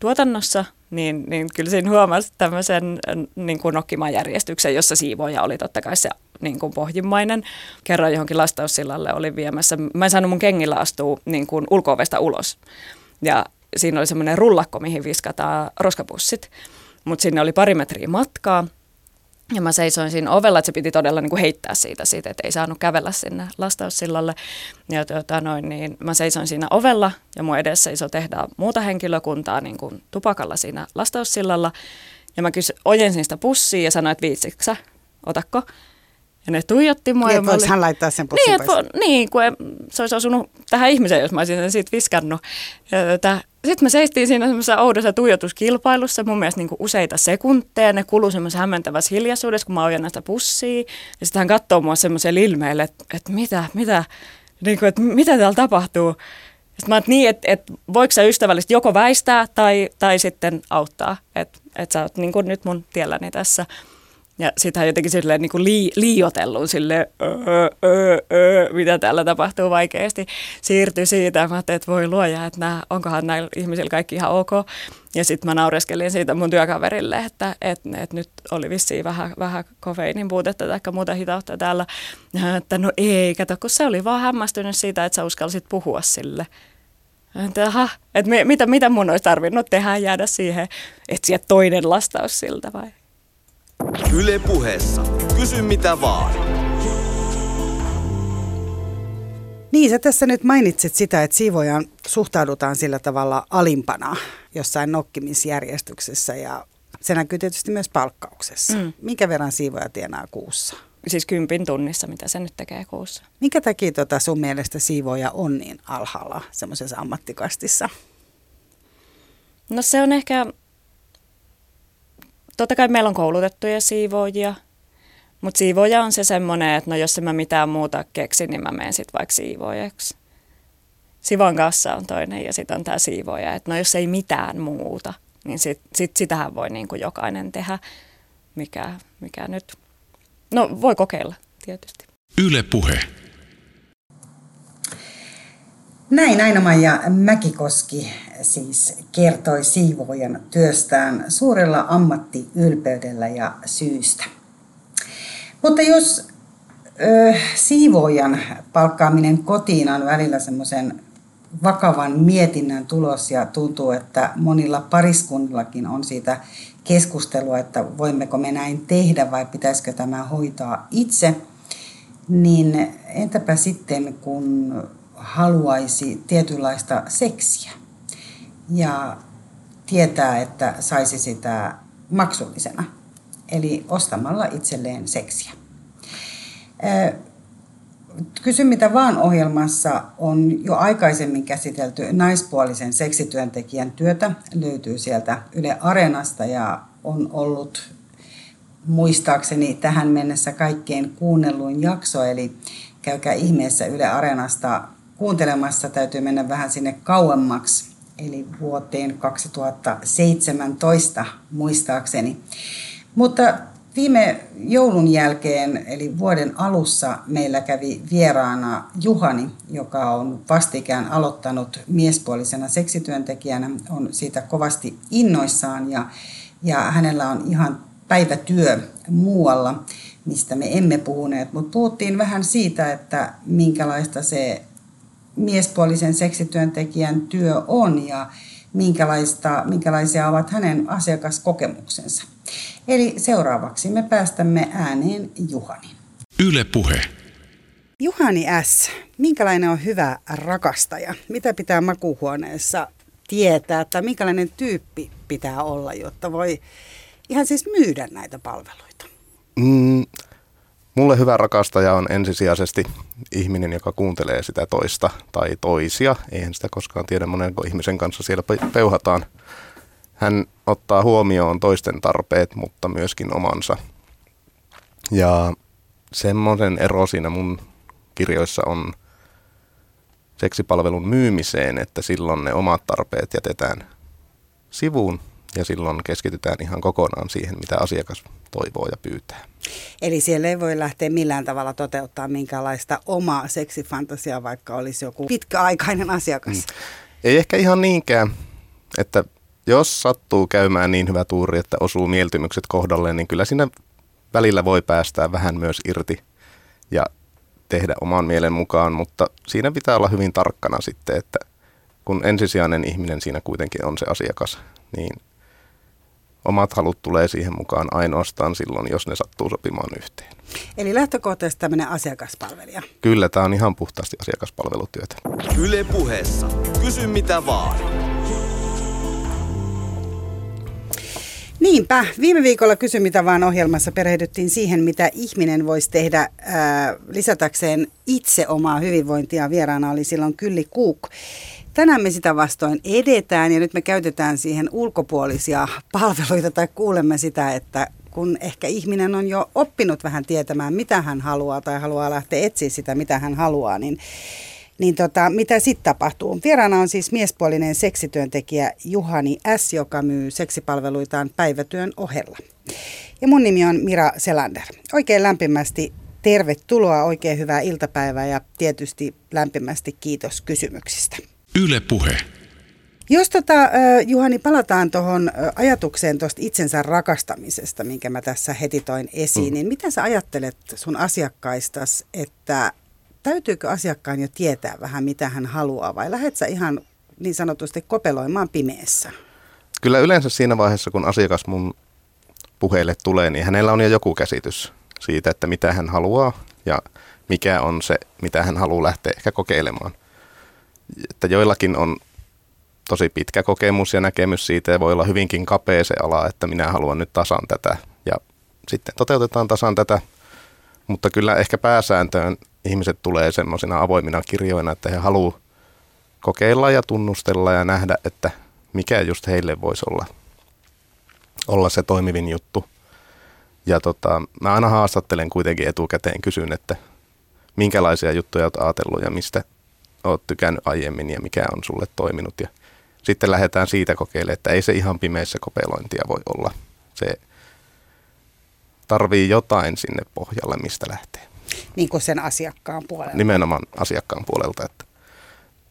tuotannossa, niin, niin kyllä siinä huomasi tämmöisen niin kuin nokkimajärjestyksen, jossa siivoja oli totta kai se niin kuin pohjimmainen. Kerran johonkin lastaussillalle oli viemässä, mä en saanut mun kengillä astua niin kuin ulos. Ja siinä oli semmoinen rullakko, mihin viskataan roskapussit. Mutta sinne oli pari metriä matkaa. Ja mä seisoin siinä ovella, että se piti todella niin kuin heittää siitä, siitä, että ei saanut kävellä sinne lastaussillalle. Ja tuota, noin, niin mä seisoin siinä ovella ja mun edessä iso tehdään muuta henkilökuntaa niin kuin tupakalla siinä lastaussillalla. Ja mä kysyin, ojensin sitä pussia ja sanoin, että viitsiksä, otako? Ja ne tuijotti mua. Niin, että hän laittaa sen pussin niin, vo, niin, kun se olisi osunut tähän ihmiseen, jos mä olisin sen siitä viskannut. Sitten me seistiin siinä semmoisessa oudossa tuijotuskilpailussa, mun mielestä niin useita sekunteja. Ne kului semmoisessa hämmentävässä hiljaisuudessa, kun mä ojan sitä pussia. Ja sitten hän katsoo mua semmoisella ilmeellä, että, että mitä, mitä, niin kuin, että mitä täällä tapahtuu. Sitten mä että niin, että, että voiko sä ystävällisesti joko väistää tai, tai sitten auttaa, että, että sä oot niin kuin nyt mun tielläni tässä. Ja hän jotenkin silleen niin kuin lii, liiotellut sille öö, öö, öö, mitä täällä tapahtuu vaikeasti. Siirtyi siitä, mä että voi luoja, että nämä, onkohan näillä ihmisillä kaikki ihan ok. Ja sitten mä naureskelin siitä mun työkaverille, että, että, että nyt oli vissiin vähän, vähän kofeiinin puutetta tai muuta hitautta täällä. Ja että no ei, kato, kun se oli vaan hämmästynyt siitä, että sä uskalsit puhua sille. Että, aha, että mitä, mitä mun olisi tarvinnut tehdä, jäädä siihen, etsiä toinen lastaus siltä vai? Yle puheessa. Kysy mitä vaan. Niin, sä tässä nyt mainitsit sitä, että siivojan suhtaudutaan sillä tavalla alimpana jossain nokkimisjärjestyksessä ja se näkyy tietysti myös palkkauksessa. Mm. Minkä verran siivoja tienaa kuussa? Siis kympin tunnissa, mitä se nyt tekee kuussa. Minkä takia tota sun mielestä siivoja on niin alhaalla semmoisessa ammattikastissa? No se on ehkä, totta kai meillä on koulutettuja siivoojia, mutta siivooja on se semmoinen, että no jos en mä mitään muuta keksin, niin mä menen sitten vaikka siivoojaksi. Sivon kanssa on toinen ja sitten on tämä siivooja, että no jos ei mitään muuta, niin sit, sit sitähän voi niin kuin jokainen tehdä, mikä, mikä nyt, no voi kokeilla tietysti. Yle Puhe. Näin Aino-Maija Mäkikoski siis kertoi siivoojan työstään suurella ammattiylpeydellä ja syystä. Mutta jos ö, siivoojan palkkaaminen kotiin on välillä semmoisen vakavan mietinnän tulos ja tuntuu, että monilla pariskunnillakin on siitä keskustelua, että voimmeko me näin tehdä vai pitäisikö tämä hoitaa itse, niin entäpä sitten kun haluaisi tietynlaista seksiä ja tietää, että saisi sitä maksullisena, eli ostamalla itselleen seksiä. Kysy mitä vaan ohjelmassa on jo aikaisemmin käsitelty naispuolisen seksityöntekijän työtä. Löytyy sieltä Yle Areenasta ja on ollut muistaakseni tähän mennessä kaikkein kuunnelluin jakso. Eli käykää ihmeessä Yle Areenasta kuuntelemassa. Täytyy mennä vähän sinne kauemmaksi, eli vuoteen 2017 muistaakseni. Mutta Viime joulun jälkeen, eli vuoden alussa, meillä kävi vieraana Juhani, joka on vastikään aloittanut miespuolisena seksityöntekijänä, on siitä kovasti innoissaan ja, ja hänellä on ihan päivätyö muualla, mistä me emme puhuneet, mutta puhuttiin vähän siitä, että minkälaista se miespuolisen seksityöntekijän työ on ja minkälaista, minkälaisia ovat hänen asiakaskokemuksensa. Eli seuraavaksi me päästämme ääneen Juhani. Yle Puhe. Juhani S. Minkälainen on hyvä rakastaja? Mitä pitää makuuhuoneessa tietää tai minkälainen tyyppi pitää olla, jotta voi ihan siis myydä näitä palveluita? Mm, mulle hyvä rakastaja on ensisijaisesti ihminen, joka kuuntelee sitä toista tai toisia. Eihän sitä koskaan tiedä monen ihmisen kanssa siellä peuhataan – hän ottaa huomioon toisten tarpeet, mutta myöskin omansa. Ja semmoisen ero siinä mun kirjoissa on seksipalvelun myymiseen, että silloin ne omat tarpeet jätetään sivuun ja silloin keskitytään ihan kokonaan siihen, mitä asiakas toivoo ja pyytää. Eli siellä ei voi lähteä millään tavalla toteuttaa minkälaista omaa seksifantasiaa, vaikka olisi joku pitkäaikainen asiakas. Mm. Ei ehkä ihan niinkään, että jos sattuu käymään niin hyvä tuuri, että osuu mieltymykset kohdalleen, niin kyllä siinä välillä voi päästää vähän myös irti ja tehdä oman mielen mukaan, mutta siinä pitää olla hyvin tarkkana sitten, että kun ensisijainen ihminen siinä kuitenkin on se asiakas, niin omat halut tulee siihen mukaan ainoastaan silloin, jos ne sattuu sopimaan yhteen. Eli lähtökohtaisesti tämmöinen asiakaspalvelija. Kyllä, tämä on ihan puhtaasti asiakaspalvelutyötä. Yle puheessa. Kysy mitä vaan. Niinpä. Viime viikolla Kysy mitä vaan ohjelmassa perehdyttiin siihen, mitä ihminen voisi tehdä ää, lisätäkseen itse omaa hyvinvointia. Vieraana oli silloin Kylli Kuuk. Tänään me sitä vastoin edetään ja nyt me käytetään siihen ulkopuolisia palveluita tai kuulemme sitä, että kun ehkä ihminen on jo oppinut vähän tietämään, mitä hän haluaa tai haluaa lähteä etsiä sitä, mitä hän haluaa, niin niin tota, mitä sitten tapahtuu? Vieraana on siis miespuolinen seksityöntekijä Juhani S., joka myy seksipalveluitaan päivätyön ohella. Ja mun nimi on Mira Selander. Oikein lämpimästi tervetuloa, oikein hyvää iltapäivää ja tietysti lämpimästi kiitos kysymyksistä. Yle Puhe. Jos tota, Juhani palataan tuohon ajatukseen tuosta itsensä rakastamisesta, minkä mä tässä heti toin esiin, mm. niin mitä sä ajattelet sun asiakkaistas, että täytyykö asiakkaan jo tietää vähän, mitä hän haluaa, vai lähdet sä ihan niin sanotusti kopeloimaan pimeässä? Kyllä yleensä siinä vaiheessa, kun asiakas mun puheelle tulee, niin hänellä on jo joku käsitys siitä, että mitä hän haluaa ja mikä on se, mitä hän haluaa lähteä ehkä kokeilemaan. Että joillakin on tosi pitkä kokemus ja näkemys siitä ja voi olla hyvinkin kapea se ala, että minä haluan nyt tasan tätä ja sitten toteutetaan tasan tätä, mutta kyllä ehkä pääsääntöön ihmiset tulee semmoisina avoimina kirjoina, että he haluavat kokeilla ja tunnustella ja nähdä, että mikä just heille voisi olla, olla se toimivin juttu. Ja tota, mä aina haastattelen kuitenkin etukäteen, kysyn, että minkälaisia juttuja olet ajatellut ja mistä olet tykännyt aiemmin ja mikä on sulle toiminut. Ja sitten lähdetään siitä kokeilemaan, että ei se ihan pimeässä kopelointia voi olla. Se tarvii jotain sinne pohjalle, mistä lähtee. Niin kuin sen asiakkaan puolelta. Nimenomaan asiakkaan puolelta, että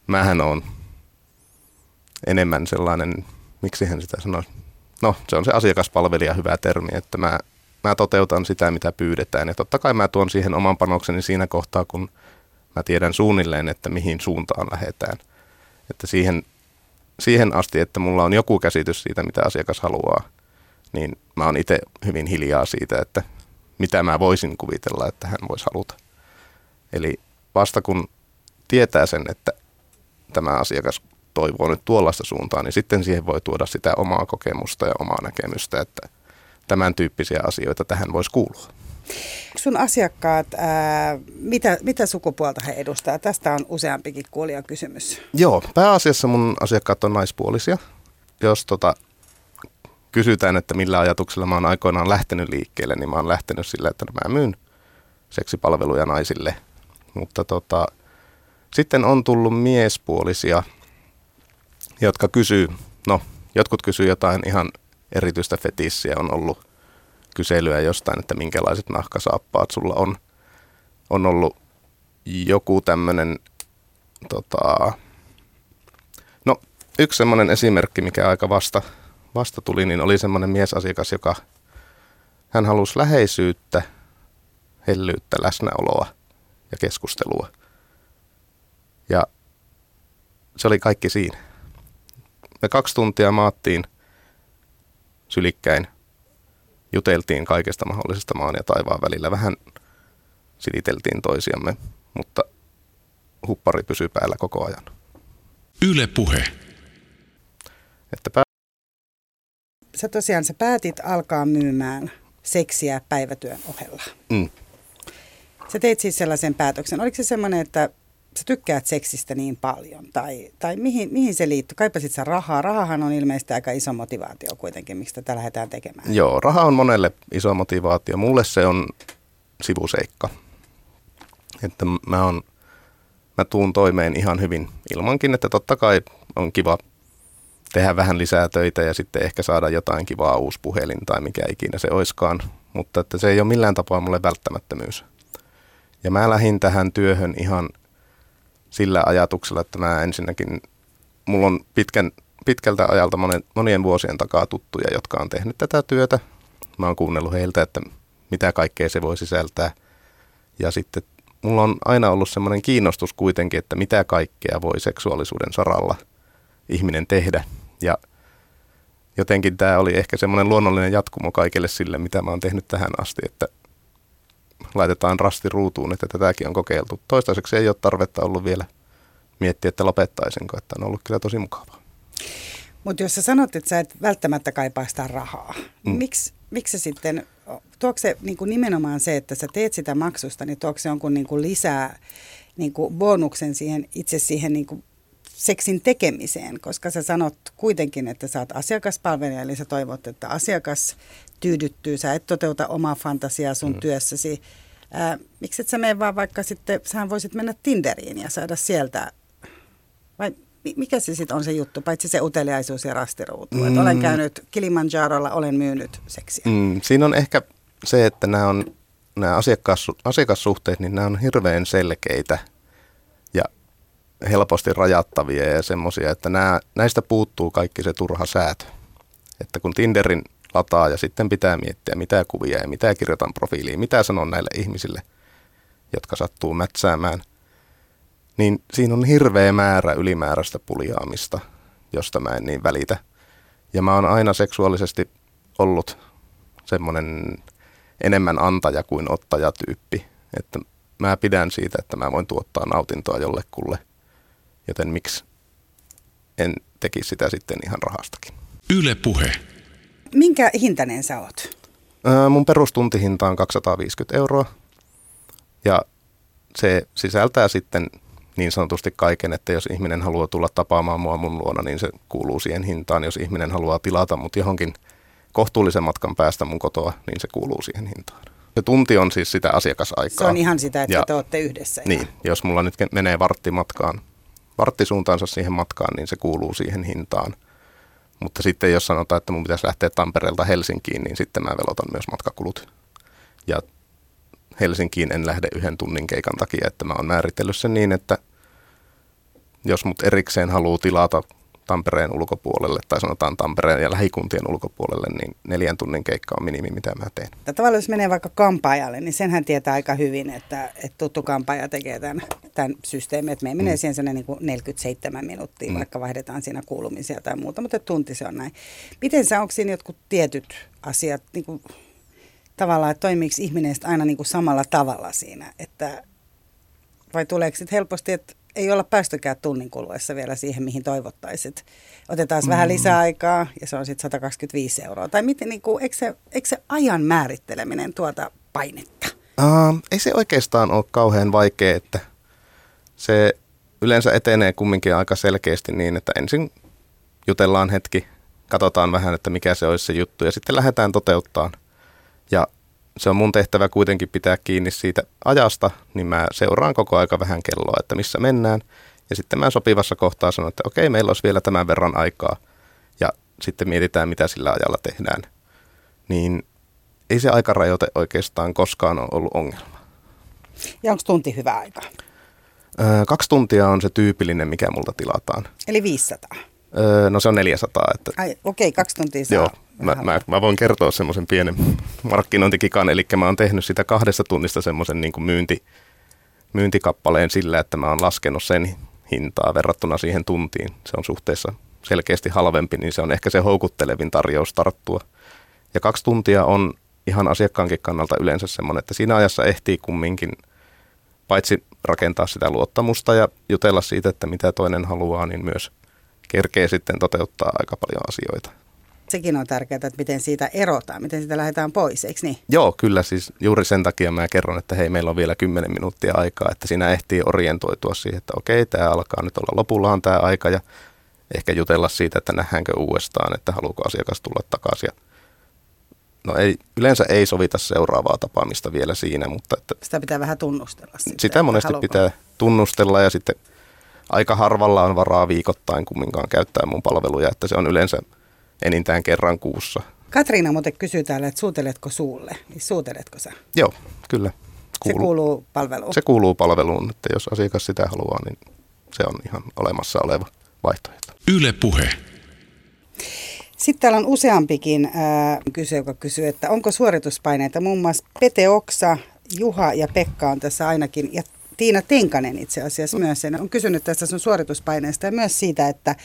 mähän on enemmän sellainen, miksi hän sitä sanoisi, no se on se asiakaspalvelija hyvä termi, että mä, mä toteutan sitä, mitä pyydetään. Ja totta kai mä tuon siihen oman panokseni siinä kohtaa, kun mä tiedän suunnilleen, että mihin suuntaan lähdetään. Että siihen, siihen asti, että mulla on joku käsitys siitä, mitä asiakas haluaa, niin mä oon itse hyvin hiljaa siitä, että mitä mä voisin kuvitella, että hän voisi haluta. Eli vasta kun tietää sen, että tämä asiakas toivoo nyt tuollaista suuntaan, niin sitten siihen voi tuoda sitä omaa kokemusta ja omaa näkemystä, että tämän tyyppisiä asioita tähän voisi kuulua. Sun asiakkaat, ää, mitä, mitä sukupuolta he edustaa? Tästä on useampikin kuulija kysymys. Joo, pääasiassa mun asiakkaat on naispuolisia. Jos tota, kysytään, että millä ajatuksella mä oon aikoinaan lähtenyt liikkeelle, niin mä oon lähtenyt sillä, että mä myyn seksipalveluja naisille. Mutta tota, sitten on tullut miespuolisia, jotka kysyy, no jotkut kysyy jotain ihan erityistä fetissiä, on ollut kyselyä jostain, että minkälaiset nahkasaappaat sulla on. On ollut joku tämmöinen, tota, no yksi semmoinen esimerkki, mikä aika vasta, vasta tuli, niin oli semmoinen miesasiakas, joka hän halusi läheisyyttä, hellyyttä, läsnäoloa ja keskustelua. Ja se oli kaikki siinä. Me kaksi tuntia maattiin sylikkäin, juteltiin kaikesta mahdollisesta maan ja taivaan välillä. Vähän siliteltiin toisiamme, mutta huppari pysyi päällä koko ajan. Yle Puhe. Että pää- Sä tosiaan sä päätit alkaa myymään seksiä päivätyön ohella. mm. Sä teit siis sellaisen päätöksen. Oliko se semmoinen, että sä tykkäät seksistä niin paljon? Tai, tai mihin, mihin se liittyy? Kaipasit sä rahaa? Rahahan on ilmeisesti aika iso motivaatio kuitenkin, miksi tätä lähdetään tekemään. Joo, raha on monelle iso motivaatio. Mulle se on sivuseikka. Että mä, on, mä tuun toimeen ihan hyvin ilmankin, että totta kai on kiva tehdä vähän lisää töitä ja sitten ehkä saada jotain kivaa uusi puhelin tai mikä ikinä se oiskaan. Mutta että se ei ole millään tapaa mulle välttämättömyys. Ja mä lähdin tähän työhön ihan sillä ajatuksella, että mä ensinnäkin, mulla on pitkän, pitkältä ajalta monen, monien vuosien takaa tuttuja, jotka on tehnyt tätä työtä. Mä oon kuunnellut heiltä, että mitä kaikkea se voi sisältää. Ja sitten mulla on aina ollut semmoinen kiinnostus kuitenkin, että mitä kaikkea voi seksuaalisuuden saralla ihminen tehdä. Ja jotenkin tämä oli ehkä semmoinen luonnollinen jatkumo kaikille sille, mitä mä oon tehnyt tähän asti, että laitetaan rasti ruutuun, että tätäkin on kokeiltu. Toistaiseksi ei ole tarvetta ollut vielä miettiä, että lopettaisinko, että on ollut kyllä tosi mukavaa. Mutta jos sä sanot, että sä et välttämättä kaipaa sitä rahaa, mm. miksi, miksi se sitten, tuokse se niin kuin nimenomaan se, että sä teet sitä maksusta, niin tuokse se jonkun niin kuin lisää niin kuin bonuksen siihen, itse siihen niin kuin seksin tekemiseen, koska sä sanot kuitenkin, että sä oot asiakaspalvelija, eli sä toivot, että asiakas tyydyttyy, sä et toteuta omaa fantasiaa sun mm. työssäsi. Ää, miksi et sä mene vaan vaikka sitten, sähän voisit mennä Tinderiin ja saada sieltä, vai mikä se sitten on se juttu, paitsi se uteliaisuus ja rastiruutu, mm. että olen käynyt Kilimanjarolla, olen myynyt seksiä. Mm, siinä on ehkä se, että nämä on nämä asiakas, asiakassuhteet, niin nämä on hirveän selkeitä ja helposti rajattavia ja semmoisia, että nämä, näistä puuttuu kaikki se turha säätö. Että kun Tinderin lataa ja sitten pitää miettiä, mitä kuvia ja mitä kirjoitan profiiliin, mitä sanon näille ihmisille, jotka sattuu mätsäämään, niin siinä on hirveä määrä ylimääräistä puljaamista, josta mä en niin välitä. Ja mä oon aina seksuaalisesti ollut semmoinen enemmän antaja kuin ottaja tyyppi. Että mä pidän siitä, että mä voin tuottaa nautintoa jollekulle, joten miksi en tekisi sitä sitten ihan rahastakin. Yle Puhe. Minkä hintainen sä oot? Ää, mun perustuntihinta on 250 euroa ja se sisältää sitten niin sanotusti kaiken, että jos ihminen haluaa tulla tapaamaan mua mun luona, niin se kuuluu siihen hintaan. Jos ihminen haluaa tilata mut johonkin kohtuullisen matkan päästä mun kotoa, niin se kuuluu siihen hintaan. Se tunti on siis sitä asiakasaikaa. Se on ihan sitä, että Ja- te olette yhdessä. Niin, jos mulla nyt menee vartti matkaan, varttisuuntaansa siihen matkaan, niin se kuuluu siihen hintaan. Mutta sitten jos sanotaan, että mun pitäisi lähteä Tampereelta Helsinkiin, niin sitten mä velotan myös matkakulut. Ja Helsinkiin en lähde yhden tunnin keikan takia, että mä oon määritellyt sen niin, että jos mut erikseen haluaa tilata Tampereen ulkopuolelle, tai sanotaan Tampereen ja lähikuntien ulkopuolelle, niin neljän tunnin keikka on minimi, mitä mä teen. Että tavallaan jos menee vaikka kampaajalle, niin senhän tietää aika hyvin, että, että tuttu kampaaja tekee tämän, tämän systeemin, että me menee mm. siihen sellainen niin kuin 47 minuuttia, mm. vaikka vaihdetaan siinä kuulumisia tai muuta, mutta tunti se on näin. Miten sä, onko siinä jotkut tietyt asiat, niin kuin, tavallaan, että toimiiko ihminen aina niin kuin samalla tavalla siinä, että vai tuleeko sitten helposti, että ei olla päästykään tunnin kuluessa vielä siihen, mihin toivottaisit. Otetaan mm. vähän lisäaikaa ja se on sitten 125 euroa. Tai miten, niin kuin, eikö, se, eikö se ajan määritteleminen tuota painetta? Uh, ei se oikeastaan ole kauhean vaikea, että se yleensä etenee kumminkin aika selkeästi niin, että ensin jutellaan hetki, katsotaan vähän, että mikä se olisi se juttu ja sitten lähdetään toteuttaan. Se on mun tehtävä kuitenkin pitää kiinni siitä ajasta, niin mä seuraan koko aika vähän kelloa, että missä mennään. Ja sitten mä sopivassa kohtaa sanon, että okei, meillä olisi vielä tämän verran aikaa. Ja sitten mietitään, mitä sillä ajalla tehdään. Niin ei se aikarajoite oikeastaan koskaan ole ollut ongelma. Ja onko tunti hyvä aika? Öö, kaksi tuntia on se tyypillinen, mikä multa tilataan. Eli 500. Öö, no se on 400. Että, Ai, okei, kaksi tuntia saa. joo, mä, mä, mä, voin kertoa semmoisen pienen markkinointikikan, eli mä oon tehnyt sitä kahdesta tunnista semmoisen niin myynti, myyntikappaleen sillä, että mä oon laskenut sen hintaa verrattuna siihen tuntiin. Se on suhteessa selkeästi halvempi, niin se on ehkä se houkuttelevin tarjous tarttua. Ja kaksi tuntia on ihan asiakkaankin kannalta yleensä semmoinen, että siinä ajassa ehtii kumminkin paitsi rakentaa sitä luottamusta ja jutella siitä, että mitä toinen haluaa, niin myös kerkee sitten toteuttaa aika paljon asioita. Sekin on tärkeää, että miten siitä erotaan, miten siitä lähdetään pois, eikö niin? Joo, kyllä siis juuri sen takia mä kerron, että hei, meillä on vielä 10 minuuttia aikaa, että siinä ehtii orientoitua siihen, että okei, tämä alkaa nyt olla lopullaan tämä aika ja ehkä jutella siitä, että nähdäänkö uudestaan, että haluuko asiakas tulla takaisin. No ei, yleensä ei sovita seuraavaa tapaamista vielä siinä, mutta että Sitä pitää vähän tunnustella. Sitten, sitä monesti haluuko. pitää tunnustella ja sitten aika harvalla on varaa viikoittain kumminkaan käyttää mun palveluja, että se on yleensä enintään kerran kuussa. Katriina muuten kysyy täällä, että suuteletko suulle? Niin suuteletko sä? Joo, kyllä. Se kuuluu palveluun. se kuuluu palveluun, että jos asiakas sitä haluaa, niin se on ihan olemassa oleva vaihtoehto. Yle Puhe. Sitten täällä on useampikin ää, kysy, joka kysyy, että onko suorituspaineita. Muun muassa Pete Oksa, Juha ja Pekka on tässä ainakin, ja Tiina Tenkanen itse asiassa myös sen, on kysynyt tästä sun suorituspaineesta ja myös siitä, että,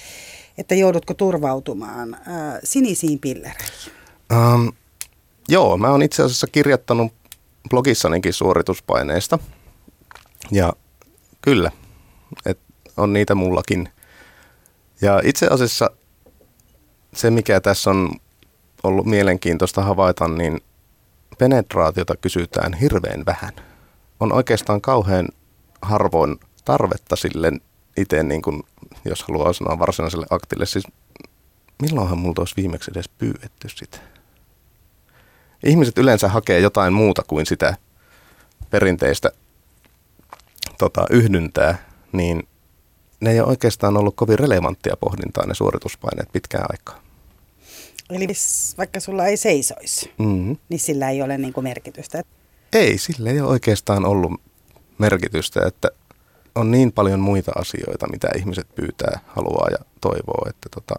että joudutko turvautumaan ää, sinisiin pillereihin. Um, joo, mä oon itse asiassa kirjoittanut blogissanikin suorituspaineista. Ja kyllä, et on niitä mullakin. Ja itse asiassa se, mikä tässä on ollut mielenkiintoista havaita, niin penetraatiota kysytään hirveän vähän. On oikeastaan kauhean harvoin tarvetta sille itse, niin kuin, jos haluaa sanoa varsinaiselle aktille. Siis milloinhan multa olisi viimeksi edes pyydetty sitä? Ihmiset yleensä hakee jotain muuta kuin sitä perinteistä tota, yhdyntää, niin ne ei ole oikeastaan ollut kovin relevanttia pohdintaa ne suorituspaineet pitkään aikaa. Eli vaikka sulla ei seisoisi, Mm-hmm. niin sillä ei ole niin kuin merkitystä. Ei, sillä ei ole oikeastaan ollut merkitystä, että on niin paljon muita asioita, mitä ihmiset pyytää, haluaa ja toivoo, että tota,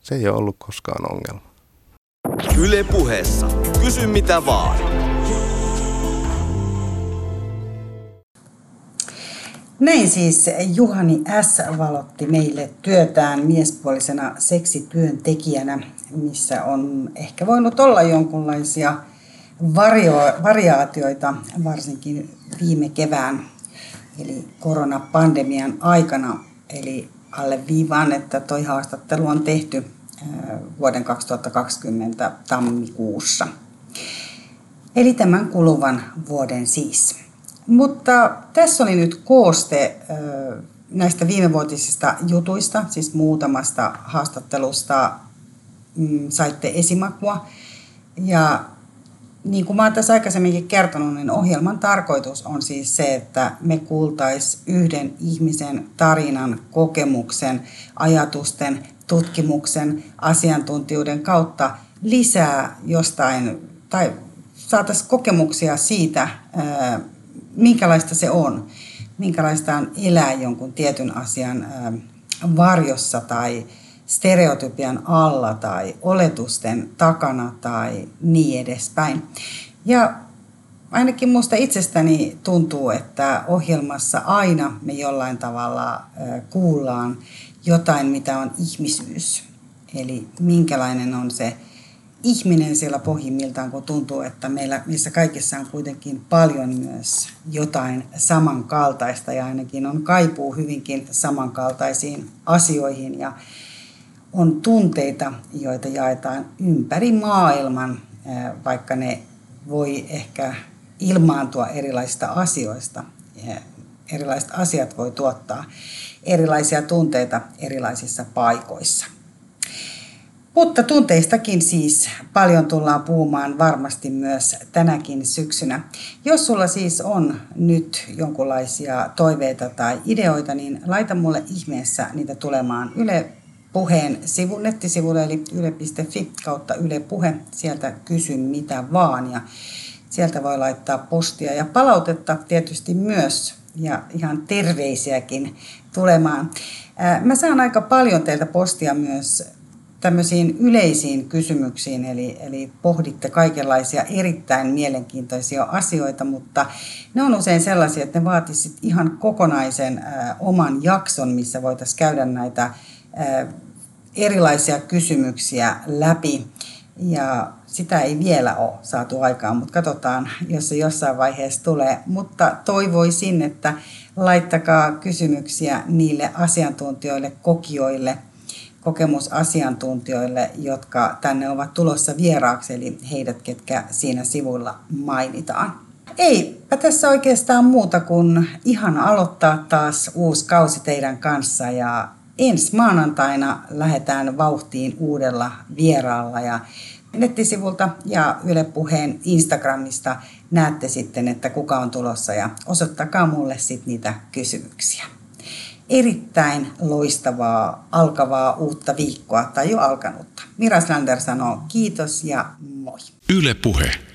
se ei ole ollut koskaan ongelma. Yle puheessa. Kysy mitä vaan. Näin siis Juhani S. valotti meille työtään miespuolisena seksityöntekijänä, missä on ehkä voinut olla jonkunlaisia vario, variaatioita, varsinkin viime kevään eli koronapandemian aikana. Eli alle viivaan, että toi haastattelu on tehty vuoden 2020 tammikuussa. Eli tämän kuluvan vuoden siis. Mutta tässä oli nyt kooste näistä viimevuotisista jutuista, siis muutamasta haastattelusta mm, saitte esimakua. Ja niin kuin mä olen tässä aikaisemminkin kertonut, niin ohjelman tarkoitus on siis se, että me kuultaisiin yhden ihmisen tarinan, kokemuksen, ajatusten, tutkimuksen, asiantuntijuuden kautta lisää jostain, tai saataisiin kokemuksia siitä, minkälaista se on, minkälaista on elää jonkun tietyn asian varjossa tai stereotypian alla tai oletusten takana tai niin edespäin. Ja ainakin minusta itsestäni tuntuu, että ohjelmassa aina me jollain tavalla kuullaan jotain, mitä on ihmisyys. Eli minkälainen on se ihminen siellä pohjimmiltaan, kun tuntuu, että meillä missä kaikissa on kuitenkin paljon myös jotain samankaltaista ja ainakin on kaipuu hyvinkin samankaltaisiin asioihin ja on tunteita, joita jaetaan ympäri maailman, vaikka ne voi ehkä ilmaantua erilaisista asioista. Erilaiset asiat voi tuottaa erilaisia tunteita erilaisissa paikoissa. Mutta tunteistakin siis paljon tullaan puhumaan varmasti myös tänäkin syksynä. Jos sulla siis on nyt jonkinlaisia toiveita tai ideoita, niin laita mulle ihmeessä niitä tulemaan Yle Puheen sivun, nettisivulle, eli yle.fi kautta Yle Puhe. Sieltä kysy mitä vaan ja sieltä voi laittaa postia ja palautetta tietysti myös ja ihan terveisiäkin tulemaan. Mä saan aika paljon teiltä postia myös tämmöisiin yleisiin kysymyksiin, eli, eli pohditte kaikenlaisia erittäin mielenkiintoisia asioita, mutta ne on usein sellaisia, että ne vaatisivat ihan kokonaisen ä, oman jakson, missä voitaisiin käydä näitä ä, erilaisia kysymyksiä läpi. Ja sitä ei vielä ole saatu aikaan, mutta katsotaan, jos se jossain vaiheessa tulee. Mutta toivoisin, että laittakaa kysymyksiä niille asiantuntijoille, kokijoille – kokemusasiantuntijoille, jotka tänne ovat tulossa vieraaksi, eli heidät, ketkä siinä sivulla mainitaan. Eipä tässä oikeastaan muuta kuin ihan aloittaa taas uusi kausi teidän kanssa ja ensi maanantaina lähdetään vauhtiin uudella vieraalla ja nettisivulta ja Yle Puheen Instagramista näette sitten, että kuka on tulossa ja osoittakaa mulle sitten niitä kysymyksiä erittäin loistavaa alkavaa uutta viikkoa tai jo alkanutta. Mira Slander sanoo kiitos ja moi. Yle Puhe.